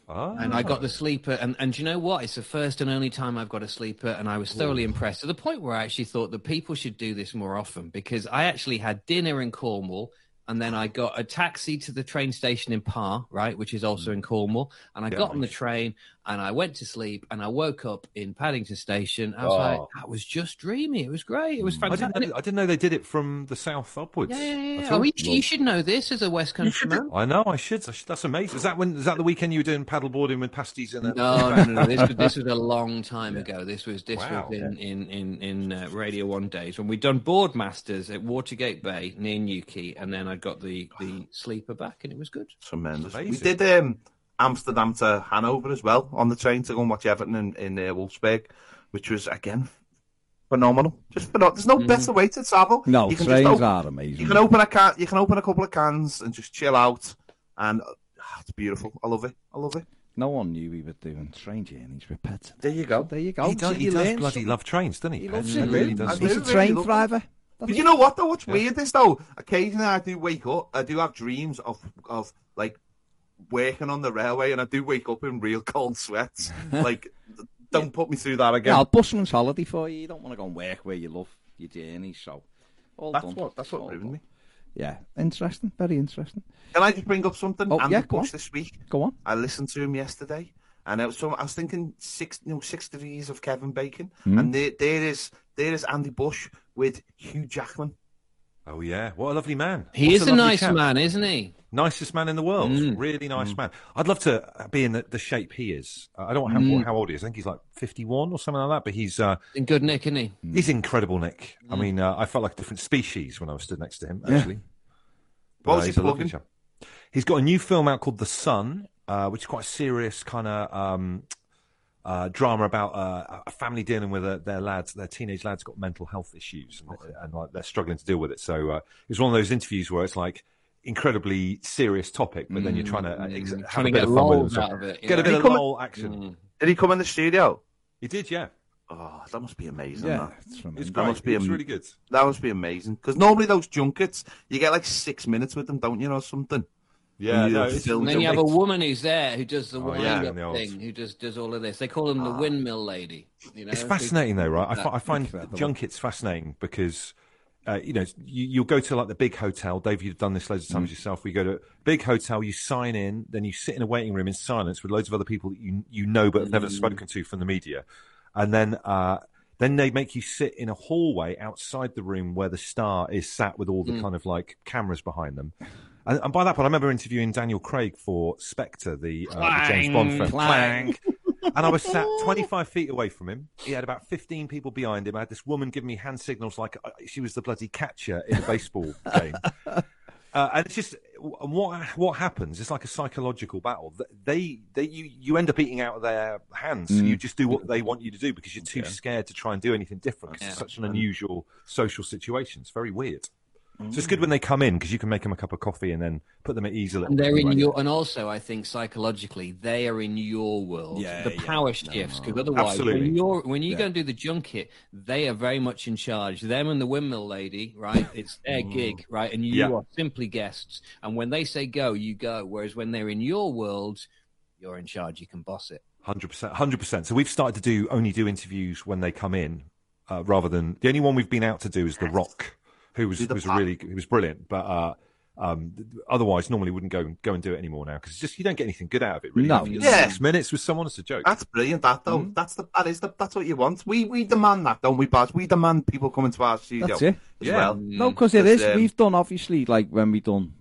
[SPEAKER 3] Ah.
[SPEAKER 2] and I got the sleeper, and and do you know what? It's the first and only time I've got a sleeper, and I was thoroughly impressed to the point where I actually thought that people should do this more often because I actually had dinner in Cornwall. And then I got a taxi to the train station in Par, right, which is also in Cornwall. And I
[SPEAKER 3] Yeah,
[SPEAKER 2] got on the train and I went to sleep and I woke up in Paddington Station. I was
[SPEAKER 4] Oh.
[SPEAKER 2] like, that was just dreamy. It was great. It was
[SPEAKER 3] I
[SPEAKER 2] fantastic.
[SPEAKER 3] didn't, know, I didn't know they did it from the south upwards.
[SPEAKER 2] Yeah, yeah, yeah.
[SPEAKER 3] at
[SPEAKER 2] Oh, you, you should know this as a West Country man.
[SPEAKER 3] I know. I should. I should. That's amazing. Is that when? Is that the weekend you were doing paddleboarding with pasties and?
[SPEAKER 2] No, no, no, no. This was this was a long time ago. This was this
[SPEAKER 3] Wow.
[SPEAKER 2] was in in in, in uh, Radio One days when we'd done Boardmasters at Watergate Bay near Newquay, and then I got the the sleeper back, and it was good.
[SPEAKER 4] Tremendous. We
[SPEAKER 3] Amazing.
[SPEAKER 4] did um, Amsterdam to Hanover as well on the train to go and watch Everton in, in uh, Wolfsburg, which was again phenomenal. Just phenomenal. There's no better way to travel.
[SPEAKER 1] no,
[SPEAKER 4] you can
[SPEAKER 1] trains
[SPEAKER 4] just open,
[SPEAKER 1] are
[SPEAKER 4] you can open a can, you can open a couple of cans and just chill out, and ah, it's beautiful. I love it. I love it.
[SPEAKER 1] No one knew we were doing train journeys with pets.
[SPEAKER 4] There you go.
[SPEAKER 1] There you go.
[SPEAKER 3] he does,
[SPEAKER 1] So
[SPEAKER 3] he does bloody
[SPEAKER 1] something.
[SPEAKER 3] love trains, doesn't he?
[SPEAKER 1] He loves
[SPEAKER 3] He
[SPEAKER 1] it,
[SPEAKER 3] really
[SPEAKER 1] really.
[SPEAKER 3] does.
[SPEAKER 4] I
[SPEAKER 1] He's a train
[SPEAKER 4] love
[SPEAKER 1] driver.
[SPEAKER 4] But you know what though? What's weird is though, occasionally I do wake up. I do have dreams of of like working on the railway, and I do wake up in real cold sweats. like, don't put me through that
[SPEAKER 1] Yeah,
[SPEAKER 4] again.
[SPEAKER 1] I'll busman's holiday for you. You don't want to go and work where you love your journey, so all
[SPEAKER 4] that's
[SPEAKER 1] done.
[SPEAKER 4] what that's what
[SPEAKER 1] All
[SPEAKER 4] ruined
[SPEAKER 1] done.
[SPEAKER 4] me.
[SPEAKER 1] Yeah, interesting. Very interesting.
[SPEAKER 4] Can I just bring up something?
[SPEAKER 1] Oh,
[SPEAKER 4] Andy
[SPEAKER 1] yeah, go on.
[SPEAKER 4] this week.
[SPEAKER 1] Go on.
[SPEAKER 4] I listened to him yesterday, and I was, so I was thinking six, you know, six degrees of Kevin Bacon,
[SPEAKER 1] Hmm.
[SPEAKER 4] and there, there is there is Andy Bush with Hugh Jackman.
[SPEAKER 3] Oh yeah, what a lovely man.
[SPEAKER 2] He
[SPEAKER 3] What
[SPEAKER 2] is a
[SPEAKER 3] lovely
[SPEAKER 2] nice
[SPEAKER 3] chap.
[SPEAKER 2] man, isn't he?
[SPEAKER 3] Nicest man in the world.
[SPEAKER 2] Mm.
[SPEAKER 3] Really nice man. I'd love to be in the, the shape he is. Uh, I don't know how,
[SPEAKER 2] Mm.
[SPEAKER 3] how old he is. I think he's like 51 or something like that. But he's uh,
[SPEAKER 2] In good nick, isn't he?
[SPEAKER 3] he's incredible, Nick.
[SPEAKER 2] Mm.
[SPEAKER 3] I mean, uh, I felt like a different species when I was stood next to him. Actually,
[SPEAKER 4] What
[SPEAKER 3] But,
[SPEAKER 4] was
[SPEAKER 3] uh,
[SPEAKER 4] he
[SPEAKER 3] he's a lovely
[SPEAKER 4] plugging?
[SPEAKER 3] chap. He's got a new film out called The Son, uh, which is quite a serious kind of um, uh, drama about uh, a family dealing with uh, their lads, their teenage lads got mental health issues, and, and like they're struggling to deal with it. So uh, it's one of those interviews where it's like incredibly serious topic, but then you're trying to uh, ex- have
[SPEAKER 2] Mm. Trying
[SPEAKER 3] a
[SPEAKER 2] to
[SPEAKER 3] bit
[SPEAKER 2] get
[SPEAKER 3] of fun with
[SPEAKER 2] lols
[SPEAKER 3] it.
[SPEAKER 2] out of it. you
[SPEAKER 3] Get a bit of
[SPEAKER 4] come-
[SPEAKER 3] lol action.
[SPEAKER 2] Mm.
[SPEAKER 4] Did he come in the studio?
[SPEAKER 3] He did, yeah.
[SPEAKER 4] Oh, that must be amazing.
[SPEAKER 1] Yeah,
[SPEAKER 4] that.
[SPEAKER 1] it's
[SPEAKER 3] It was
[SPEAKER 1] tremendous.
[SPEAKER 3] great.
[SPEAKER 4] must be
[SPEAKER 3] it was
[SPEAKER 4] am-
[SPEAKER 3] really good.
[SPEAKER 4] That must be amazing. Because normally those junkets, you get like six minutes with them, don't you, or something?
[SPEAKER 3] Yeah,
[SPEAKER 4] Yeah,
[SPEAKER 3] no,
[SPEAKER 4] it's
[SPEAKER 3] it's,
[SPEAKER 2] And then you have a woman who's there who does the
[SPEAKER 3] Oh, yeah, the
[SPEAKER 2] thing, who just does all of this. They call them the windmill lady. You know,
[SPEAKER 3] It's fascinating though, right? I, find junkets fascinating because, uh, you know, you, you'll go to like the big hotel. Dave, you've done this loads of times yourself. We go to a big hotel, you sign in, then you sit in a waiting room in silence with loads of other people that you you know but have never spoken to from the media, and then uh, then they make you sit in a hallway outside the room where the star is sat with all the kind of like cameras behind them. And, and by that point, I remember interviewing Daniel Craig for Spectre, the, uh, the James Bond film.
[SPEAKER 1] Clang.
[SPEAKER 3] And I was sat 25 feet away from him. He had about 15 people behind him. I had this woman giving me hand signals like uh, she was the bloody catcher in a baseball game. Uh, and it's just what what happens. It's like a psychological battle. They they you you end up eating out of their hands. You just do what they want you to do because you're too scared to try and do anything different. 'cause it's such an unusual social situation. It's very weird. So it's good when they come in because you can make them a cup of coffee and then put them at ease a little.
[SPEAKER 2] And they're in
[SPEAKER 3] right?
[SPEAKER 2] your, and also I think psychologically they are in your world.
[SPEAKER 1] Yeah,
[SPEAKER 2] the
[SPEAKER 1] yeah.
[SPEAKER 2] power shifts because otherwise,
[SPEAKER 3] Absolutely.
[SPEAKER 2] when you're when you
[SPEAKER 1] Yeah.
[SPEAKER 2] go and do the junket, they are very much in charge. Them and the windmill lady, right? It's their gig, right? And you
[SPEAKER 3] Yeah.
[SPEAKER 2] are simply guests. And when they say go, you go. Whereas when they're in your world, you're in charge. You can boss it.
[SPEAKER 3] Hundred percent, hundred percent. So we've started to do only do interviews when they come in, uh, rather than the only one we've been out to do is The Rock, who was was
[SPEAKER 4] pa-
[SPEAKER 3] really he was brilliant, but uh, um, otherwise normally wouldn't go go and do it anymore now because just you don't get anything good out of it. Really,
[SPEAKER 1] No.
[SPEAKER 3] You
[SPEAKER 4] Yeah.
[SPEAKER 3] six minutes with someone it's a joke.
[SPEAKER 4] That's brilliant. That though,
[SPEAKER 3] Mm-hmm.
[SPEAKER 4] that's the that is the that's what you want. We we demand that, don't we, Baz? We demand people coming to our studio
[SPEAKER 1] That's it.
[SPEAKER 4] as
[SPEAKER 3] Yeah.
[SPEAKER 4] well.
[SPEAKER 1] No, because it is.
[SPEAKER 4] Um,
[SPEAKER 1] We've done obviously like when we done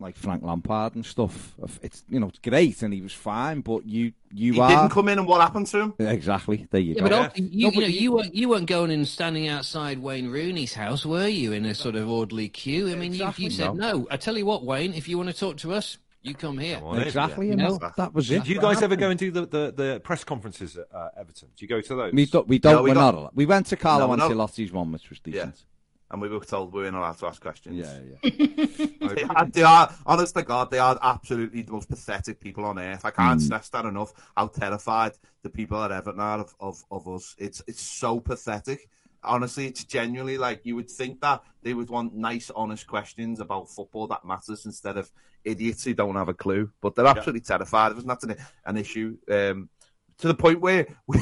[SPEAKER 1] like Frank Lampard and stuff. It's you know it's great and he was fine, but you you
[SPEAKER 4] He
[SPEAKER 1] are
[SPEAKER 4] didn't come in, and what happened to him?
[SPEAKER 1] exactly there. You
[SPEAKER 2] Yeah,
[SPEAKER 1] go.
[SPEAKER 2] but also, you,
[SPEAKER 1] No, but
[SPEAKER 2] you know,
[SPEAKER 1] you-
[SPEAKER 2] you weren't you weren't going and standing outside Wayne Rooney's house, were you? In a sort of orderly queue. I mean,
[SPEAKER 1] Exactly.
[SPEAKER 2] you, you said no. I tell you what, Wayne, if you want to talk to us, you come here.
[SPEAKER 3] Come on in.
[SPEAKER 1] exactly,
[SPEAKER 2] You know?
[SPEAKER 1] that, that was
[SPEAKER 3] Do,
[SPEAKER 1] it.
[SPEAKER 3] do you guys ever go and do the, the, the press conferences at uh, Everton? Do you go to those?
[SPEAKER 1] We don't. We don't.
[SPEAKER 4] No, we
[SPEAKER 1] we are
[SPEAKER 4] got-
[SPEAKER 1] not. allowed- We went to Carlo
[SPEAKER 4] No, we're not-
[SPEAKER 1] Ancelotti's one, which was decent.
[SPEAKER 4] And we were told we weren't allowed to ask questions.
[SPEAKER 1] Yeah, yeah.
[SPEAKER 4] They are, they are, honest to God, they are absolutely the most pathetic people on earth. I can't stress that enough. How terrified the people at Everton are of, of, of us. It's it's so pathetic. Honestly, it's genuinely like you would think that they would want nice, honest questions about football that matters instead of idiots who don't have a clue. But they're absolutely terrified of us. And that's an, an issue um, to the point where we,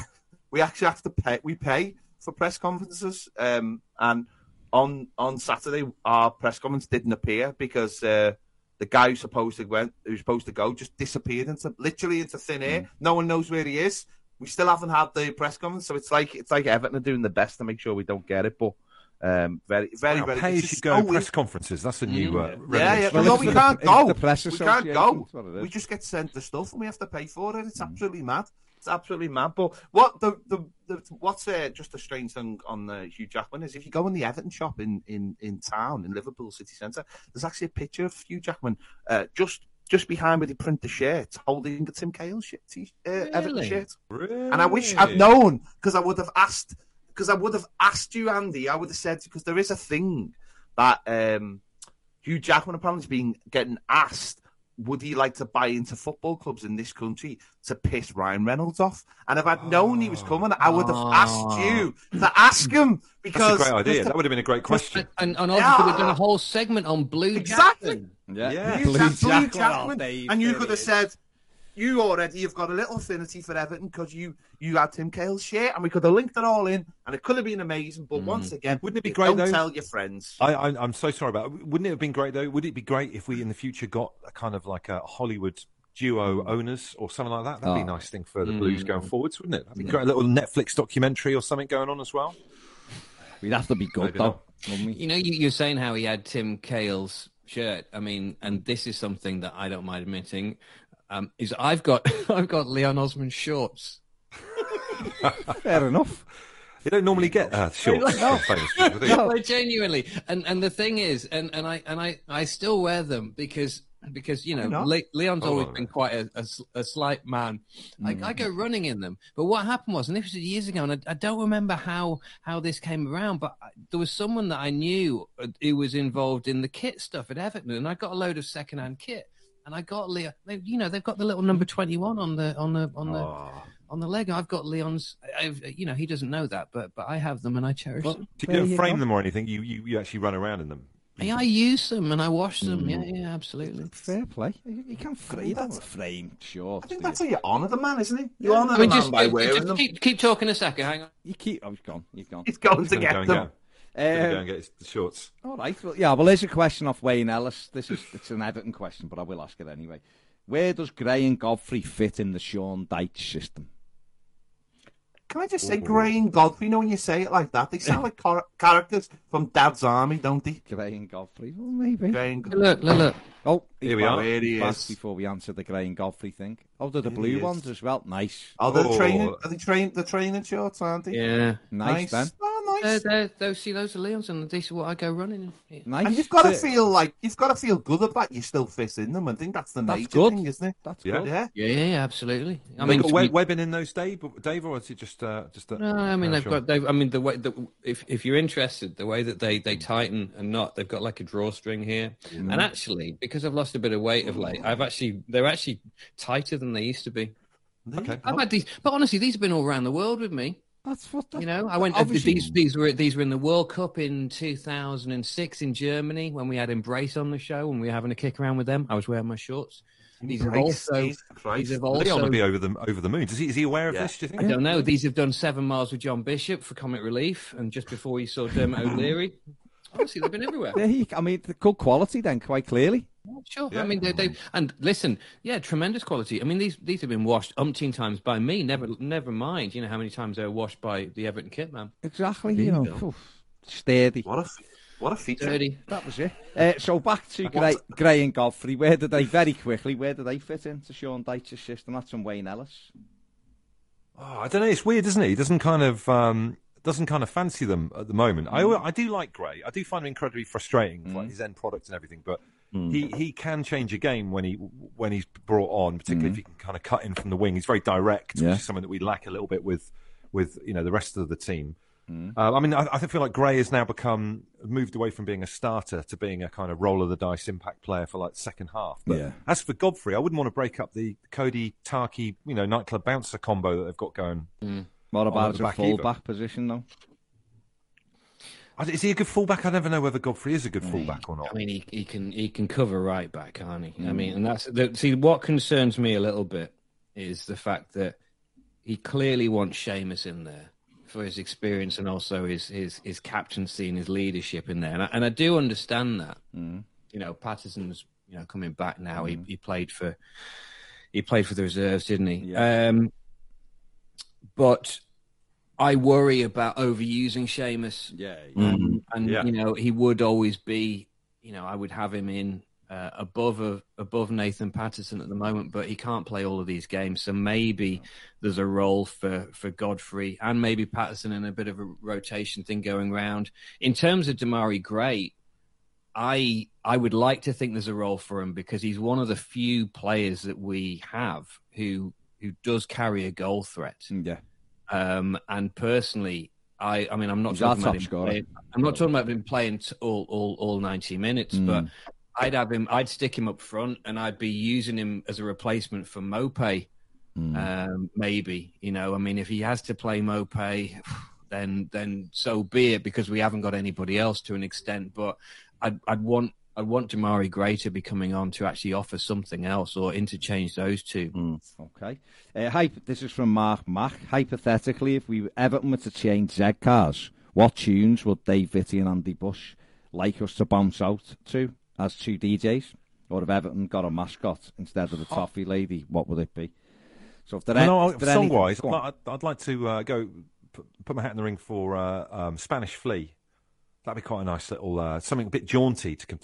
[SPEAKER 4] we actually have to pay. We pay for press conferences, um, and on on Saturday our press conference didn't appear because uh, the guy who supposed to went who's supposed to go just disappeared into literally into thin air. No one knows where he is. We still haven't had the press conference, so it's like it's like Everton are doing the best to make sure we don't get it. But um, very very
[SPEAKER 3] Wow,
[SPEAKER 4] very
[SPEAKER 3] pay
[SPEAKER 4] it's
[SPEAKER 3] as you
[SPEAKER 4] just
[SPEAKER 3] go
[SPEAKER 4] so
[SPEAKER 3] press
[SPEAKER 4] weird.
[SPEAKER 3] conferences. That's a new uh,
[SPEAKER 4] Yeah, yeah.
[SPEAKER 1] Well,
[SPEAKER 4] no, we can't go.
[SPEAKER 1] the press
[SPEAKER 4] we can't go.
[SPEAKER 1] that's what it is.
[SPEAKER 4] We just get sent the stuff and we have to pay for it. It's absolutely mad. It's absolutely mad. But what the the, the what's uh, just a strange thing on uh, Hugh Jackman is if you go in the Everton shop in in in town in Liverpool city centre, there's actually a picture of Hugh Jackman uh, just just behind where they print the shirt, holding a Tim Cahill shirt, t- uh, Everton shirt.
[SPEAKER 3] Really?
[SPEAKER 4] And I wish I'd known because I would have asked because I would have asked you, Andy. I would have said because there is a thing that um, Hugh Jackman apparently has been getting asked would he like to buy into football clubs in this country to piss Ryan Reynolds off? And if I'd known he was coming, I would have asked ah. you to ask him because
[SPEAKER 3] That's a great idea.
[SPEAKER 4] there's
[SPEAKER 3] That would have been a great question.
[SPEAKER 2] And, and obviously, we've done a whole segment on Blue
[SPEAKER 4] Exactly.
[SPEAKER 2] Jackson.
[SPEAKER 1] Yeah,
[SPEAKER 3] Yeah.
[SPEAKER 4] Blue, Jack- Blue
[SPEAKER 1] Jackman,
[SPEAKER 4] Jackman,
[SPEAKER 1] oh,
[SPEAKER 4] and you could have said, "You already, you've got a little affinity for Everton because you you had Tim Cahill's shirt, and we could have linked it all in, and it could have been amazing." But mm. once again,
[SPEAKER 3] Wouldn't it be great,
[SPEAKER 4] Don't
[SPEAKER 3] though?
[SPEAKER 4] tell your friends.
[SPEAKER 3] I, I, I'm so sorry about. it. Wouldn't it have been great though? Would it be great if we in the future got a kind of like a Hollywood duo mm. owners or something like that? That'd be ah. a
[SPEAKER 1] Oh.
[SPEAKER 3] nice thing for the mm. Blues going forwards, wouldn't it? That'd be great. A little Netflix documentary or something going on as well.
[SPEAKER 1] We'd have to be good
[SPEAKER 3] Maybe
[SPEAKER 1] though,
[SPEAKER 3] not.
[SPEAKER 2] You know, you, you're saying how he had Tim Cahill's shirt. I mean, and this is something that I don't mind admitting. Um, is I've got I've got Leon Osman shorts.
[SPEAKER 1] Fair enough.
[SPEAKER 3] You don't normally get uh, shorts from famous do you?
[SPEAKER 2] Like, genuinely, and and the thing is, and and I and I I still wear them because because you know? Le- Leon's
[SPEAKER 3] Hold
[SPEAKER 2] always
[SPEAKER 3] a
[SPEAKER 2] been quite a slight man. I, I go running in them, but what happened was, and this was years ago, and I, I don't remember how how this came around, but I, there was someone that I knew uh, who was involved in the kit stuff at Everton, and I got a load of secondhand kit. And I got Leon. They, you know, they've got the little number twenty-one on the on the on the
[SPEAKER 3] Oh.
[SPEAKER 2] on the leg. I've got Leon's. I've, you know, he doesn't know that, but but I have them and I cherish
[SPEAKER 1] Well,
[SPEAKER 2] them.
[SPEAKER 3] So you don't
[SPEAKER 1] you
[SPEAKER 3] frame
[SPEAKER 1] go.
[SPEAKER 3] them or anything. You, you you actually run around in them.
[SPEAKER 2] Yeah, I use them and I wash them. Mm. Yeah, yeah, absolutely.
[SPEAKER 1] Fair play. You, you can't frame. You don't frame sure.
[SPEAKER 4] I think that's how you honour the man, isn't it? You honour
[SPEAKER 2] I
[SPEAKER 4] the
[SPEAKER 2] mean,
[SPEAKER 4] man by wearing
[SPEAKER 2] just
[SPEAKER 4] them.
[SPEAKER 2] keep, keep talking a second. Hang on.
[SPEAKER 1] You keep. Oh, he's gone. He's gone.
[SPEAKER 4] He's going
[SPEAKER 3] He's
[SPEAKER 4] to get them.
[SPEAKER 3] go. Gonna go
[SPEAKER 1] Um,
[SPEAKER 3] and get his the shorts.
[SPEAKER 1] All right. Well, yeah. Well, there's a question off Wayne Ellis. This is it's an Everton question, but I will ask it anyway. Where does Gray and Godfrey fit in the Sean Dyche system?
[SPEAKER 4] Can I just say, Gray and Godfrey? You know when you say it like that, they sound like char- characters from Dad's Army, don't they?
[SPEAKER 1] Gray and Godfrey? Well, maybe.
[SPEAKER 4] Gray and Godfrey.
[SPEAKER 2] Look, look, look.
[SPEAKER 1] Oh,
[SPEAKER 3] Here we are.
[SPEAKER 4] Here he is.
[SPEAKER 1] before we answer the Gray and Godfrey thing. Oh, they're the
[SPEAKER 4] Here
[SPEAKER 1] blue
[SPEAKER 4] is.
[SPEAKER 1] ones as well. Nice.
[SPEAKER 4] Oh, they're
[SPEAKER 3] Oh.
[SPEAKER 4] training. Are they train? The training shorts, aren't they?
[SPEAKER 2] Yeah.
[SPEAKER 1] Nice, then.
[SPEAKER 4] Oh,
[SPEAKER 2] Uh,
[SPEAKER 4] nice.
[SPEAKER 2] there, those, see, those are Leon's, and these are what I go running in. Yeah.
[SPEAKER 1] Nice.
[SPEAKER 4] and you've got to feel like you've got to feel good about you still fit in them. I think that's the
[SPEAKER 1] That's
[SPEAKER 4] major
[SPEAKER 1] good.
[SPEAKER 4] thing, isn't it?
[SPEAKER 1] That's
[SPEAKER 3] Yeah.
[SPEAKER 1] good.
[SPEAKER 4] Yeah.
[SPEAKER 2] Yeah, yeah, yeah, absolutely. I
[SPEAKER 3] They
[SPEAKER 2] mean,
[SPEAKER 3] got
[SPEAKER 2] to
[SPEAKER 3] webbing in those, Dave, Dave, or is it just uh, just? A,
[SPEAKER 2] no, I mean
[SPEAKER 3] uh,
[SPEAKER 2] they've
[SPEAKER 3] Sean?
[SPEAKER 2] got. They've, I mean the way the, if if you're interested, the way that they they tighten and knot, they've got like a drawstring here.
[SPEAKER 3] Mm.
[SPEAKER 2] And actually, because I've lost a bit of weight of late, I've actually they're actually tighter than they used to be.
[SPEAKER 3] Okay.
[SPEAKER 2] I've had these, but honestly, these have been all around the world with me.
[SPEAKER 1] That's what. The,
[SPEAKER 2] You know, I went.
[SPEAKER 1] Obviously-
[SPEAKER 2] these these were these were in the World Cup in 2006 in Germany when we had Embrace on the show and we were having a kick around with them. I was wearing my shorts. These have
[SPEAKER 4] Christ,
[SPEAKER 2] also
[SPEAKER 4] Jesus Christ.
[SPEAKER 2] these have also.
[SPEAKER 3] Leon
[SPEAKER 2] also.
[SPEAKER 3] will be over the over the moon. Is he, is he aware of
[SPEAKER 4] Yeah.
[SPEAKER 3] this? Do you
[SPEAKER 2] I don't know. These have done seven miles with John Bishop for comic relief, and just before you saw Dermot O'Leary. Honestly, they've been everywhere.
[SPEAKER 1] There you, I mean, the good quality then, quite clearly.
[SPEAKER 2] Sure.
[SPEAKER 3] Yeah.
[SPEAKER 2] I mean, they, they and listen, yeah, tremendous quality. I mean, these these have been washed umpteen times by me. Never, never mind. You know how many times they were washed by the Everton kit man.
[SPEAKER 1] Exactly. You know, phew, sturdy.
[SPEAKER 4] What a what a feature.
[SPEAKER 2] Dirty.
[SPEAKER 1] That was it. Uh, so back to Gray, Gray and Godfrey. Where did they very quickly? Where did they fit into Sean Dyche's system? That's from Wayne Ellis.
[SPEAKER 3] Oh, I don't know. It's weird, isn't it? He doesn't kind of um, doesn't kind of fancy them at the moment. I I do like Gray. I do find him incredibly frustrating, like his end product and everything. But Mm. he, he can change a game when he when he's brought on, particularly if mm-hmm. he can kind of cut in from the wing. He's very direct,
[SPEAKER 1] Yeah.
[SPEAKER 3] which is something that we lack a little bit with with you know the rest of the team. Mm. Uh, I mean, I, I feel like Gray has now become moved away from being a starter to being a kind of roll of the dice impact player for like second half. But
[SPEAKER 1] Yeah.
[SPEAKER 3] as for Godfrey, I wouldn't want to break up the Coady Tarky, you know, nightclub bouncer combo that they've got going. Mm.
[SPEAKER 1] What
[SPEAKER 3] at
[SPEAKER 1] about
[SPEAKER 3] the
[SPEAKER 1] the
[SPEAKER 3] back
[SPEAKER 1] full
[SPEAKER 3] either.
[SPEAKER 1] back position though?
[SPEAKER 3] I- Is he a good fullback? I never know whether Godfrey is a good fullback or not.
[SPEAKER 2] I mean, he, he can he can cover right back, can't he? I mean, hmm. and that's the, see what concerns me a little bit is the fact that he clearly wants Seamus in there for his experience and also his his his captaincy and his leadership in there, and I, and I do understand that. Hmm. You know, Patterson's you know coming back now. He hmm. he played for he played for the reserves, didn't he?
[SPEAKER 1] Yeah.
[SPEAKER 2] Um, but I worry about overusing Seamus
[SPEAKER 1] Yeah.
[SPEAKER 2] um, and
[SPEAKER 3] Yeah.
[SPEAKER 2] you know he would always be you know i would have him in uh, above a, above nathan patterson at the moment but he can't play all of these games so maybe there's a role for for godfrey and maybe patterson in a bit of a rotation thing going round in terms of demarai gray i i would like to think there's a role for him because he's one of the few players that we have who who does carry a goal threat
[SPEAKER 1] Yeah.
[SPEAKER 2] Um, and personally, I, I mean, I'm not
[SPEAKER 1] He's
[SPEAKER 2] talking about him
[SPEAKER 1] scorer.
[SPEAKER 2] playing, I'm not talking about him playing t- all, all, all 90 minutes,
[SPEAKER 1] Mm.
[SPEAKER 2] but I'd have him. I'd stick him up front, and I'd be using him as a replacement for Mope. Um, maybe you know. I mean, if he has to play Mope, then then so be it, because we haven't got anybody else to an extent. But I'd I'd want. I want Demarai Gray to be coming on to actually offer something else or interchange those two.
[SPEAKER 1] Okay. Uh, hyp- this is from Mark Mack. Hypothetically, if we Everton were to change Z cars, what tunes would Dave Vitty and Andy Bush like us to bounce out to as two DJs? Or if Everton got a mascot instead of the toffee lady, what would it be? So if there
[SPEAKER 3] Well, no,
[SPEAKER 1] if there
[SPEAKER 3] song wise,
[SPEAKER 1] go.
[SPEAKER 3] I'd, I'd like to uh, go put, put my hat in the ring for uh, um, Spanish Flea. That'd be quite a nice little uh, something a bit jaunty to come.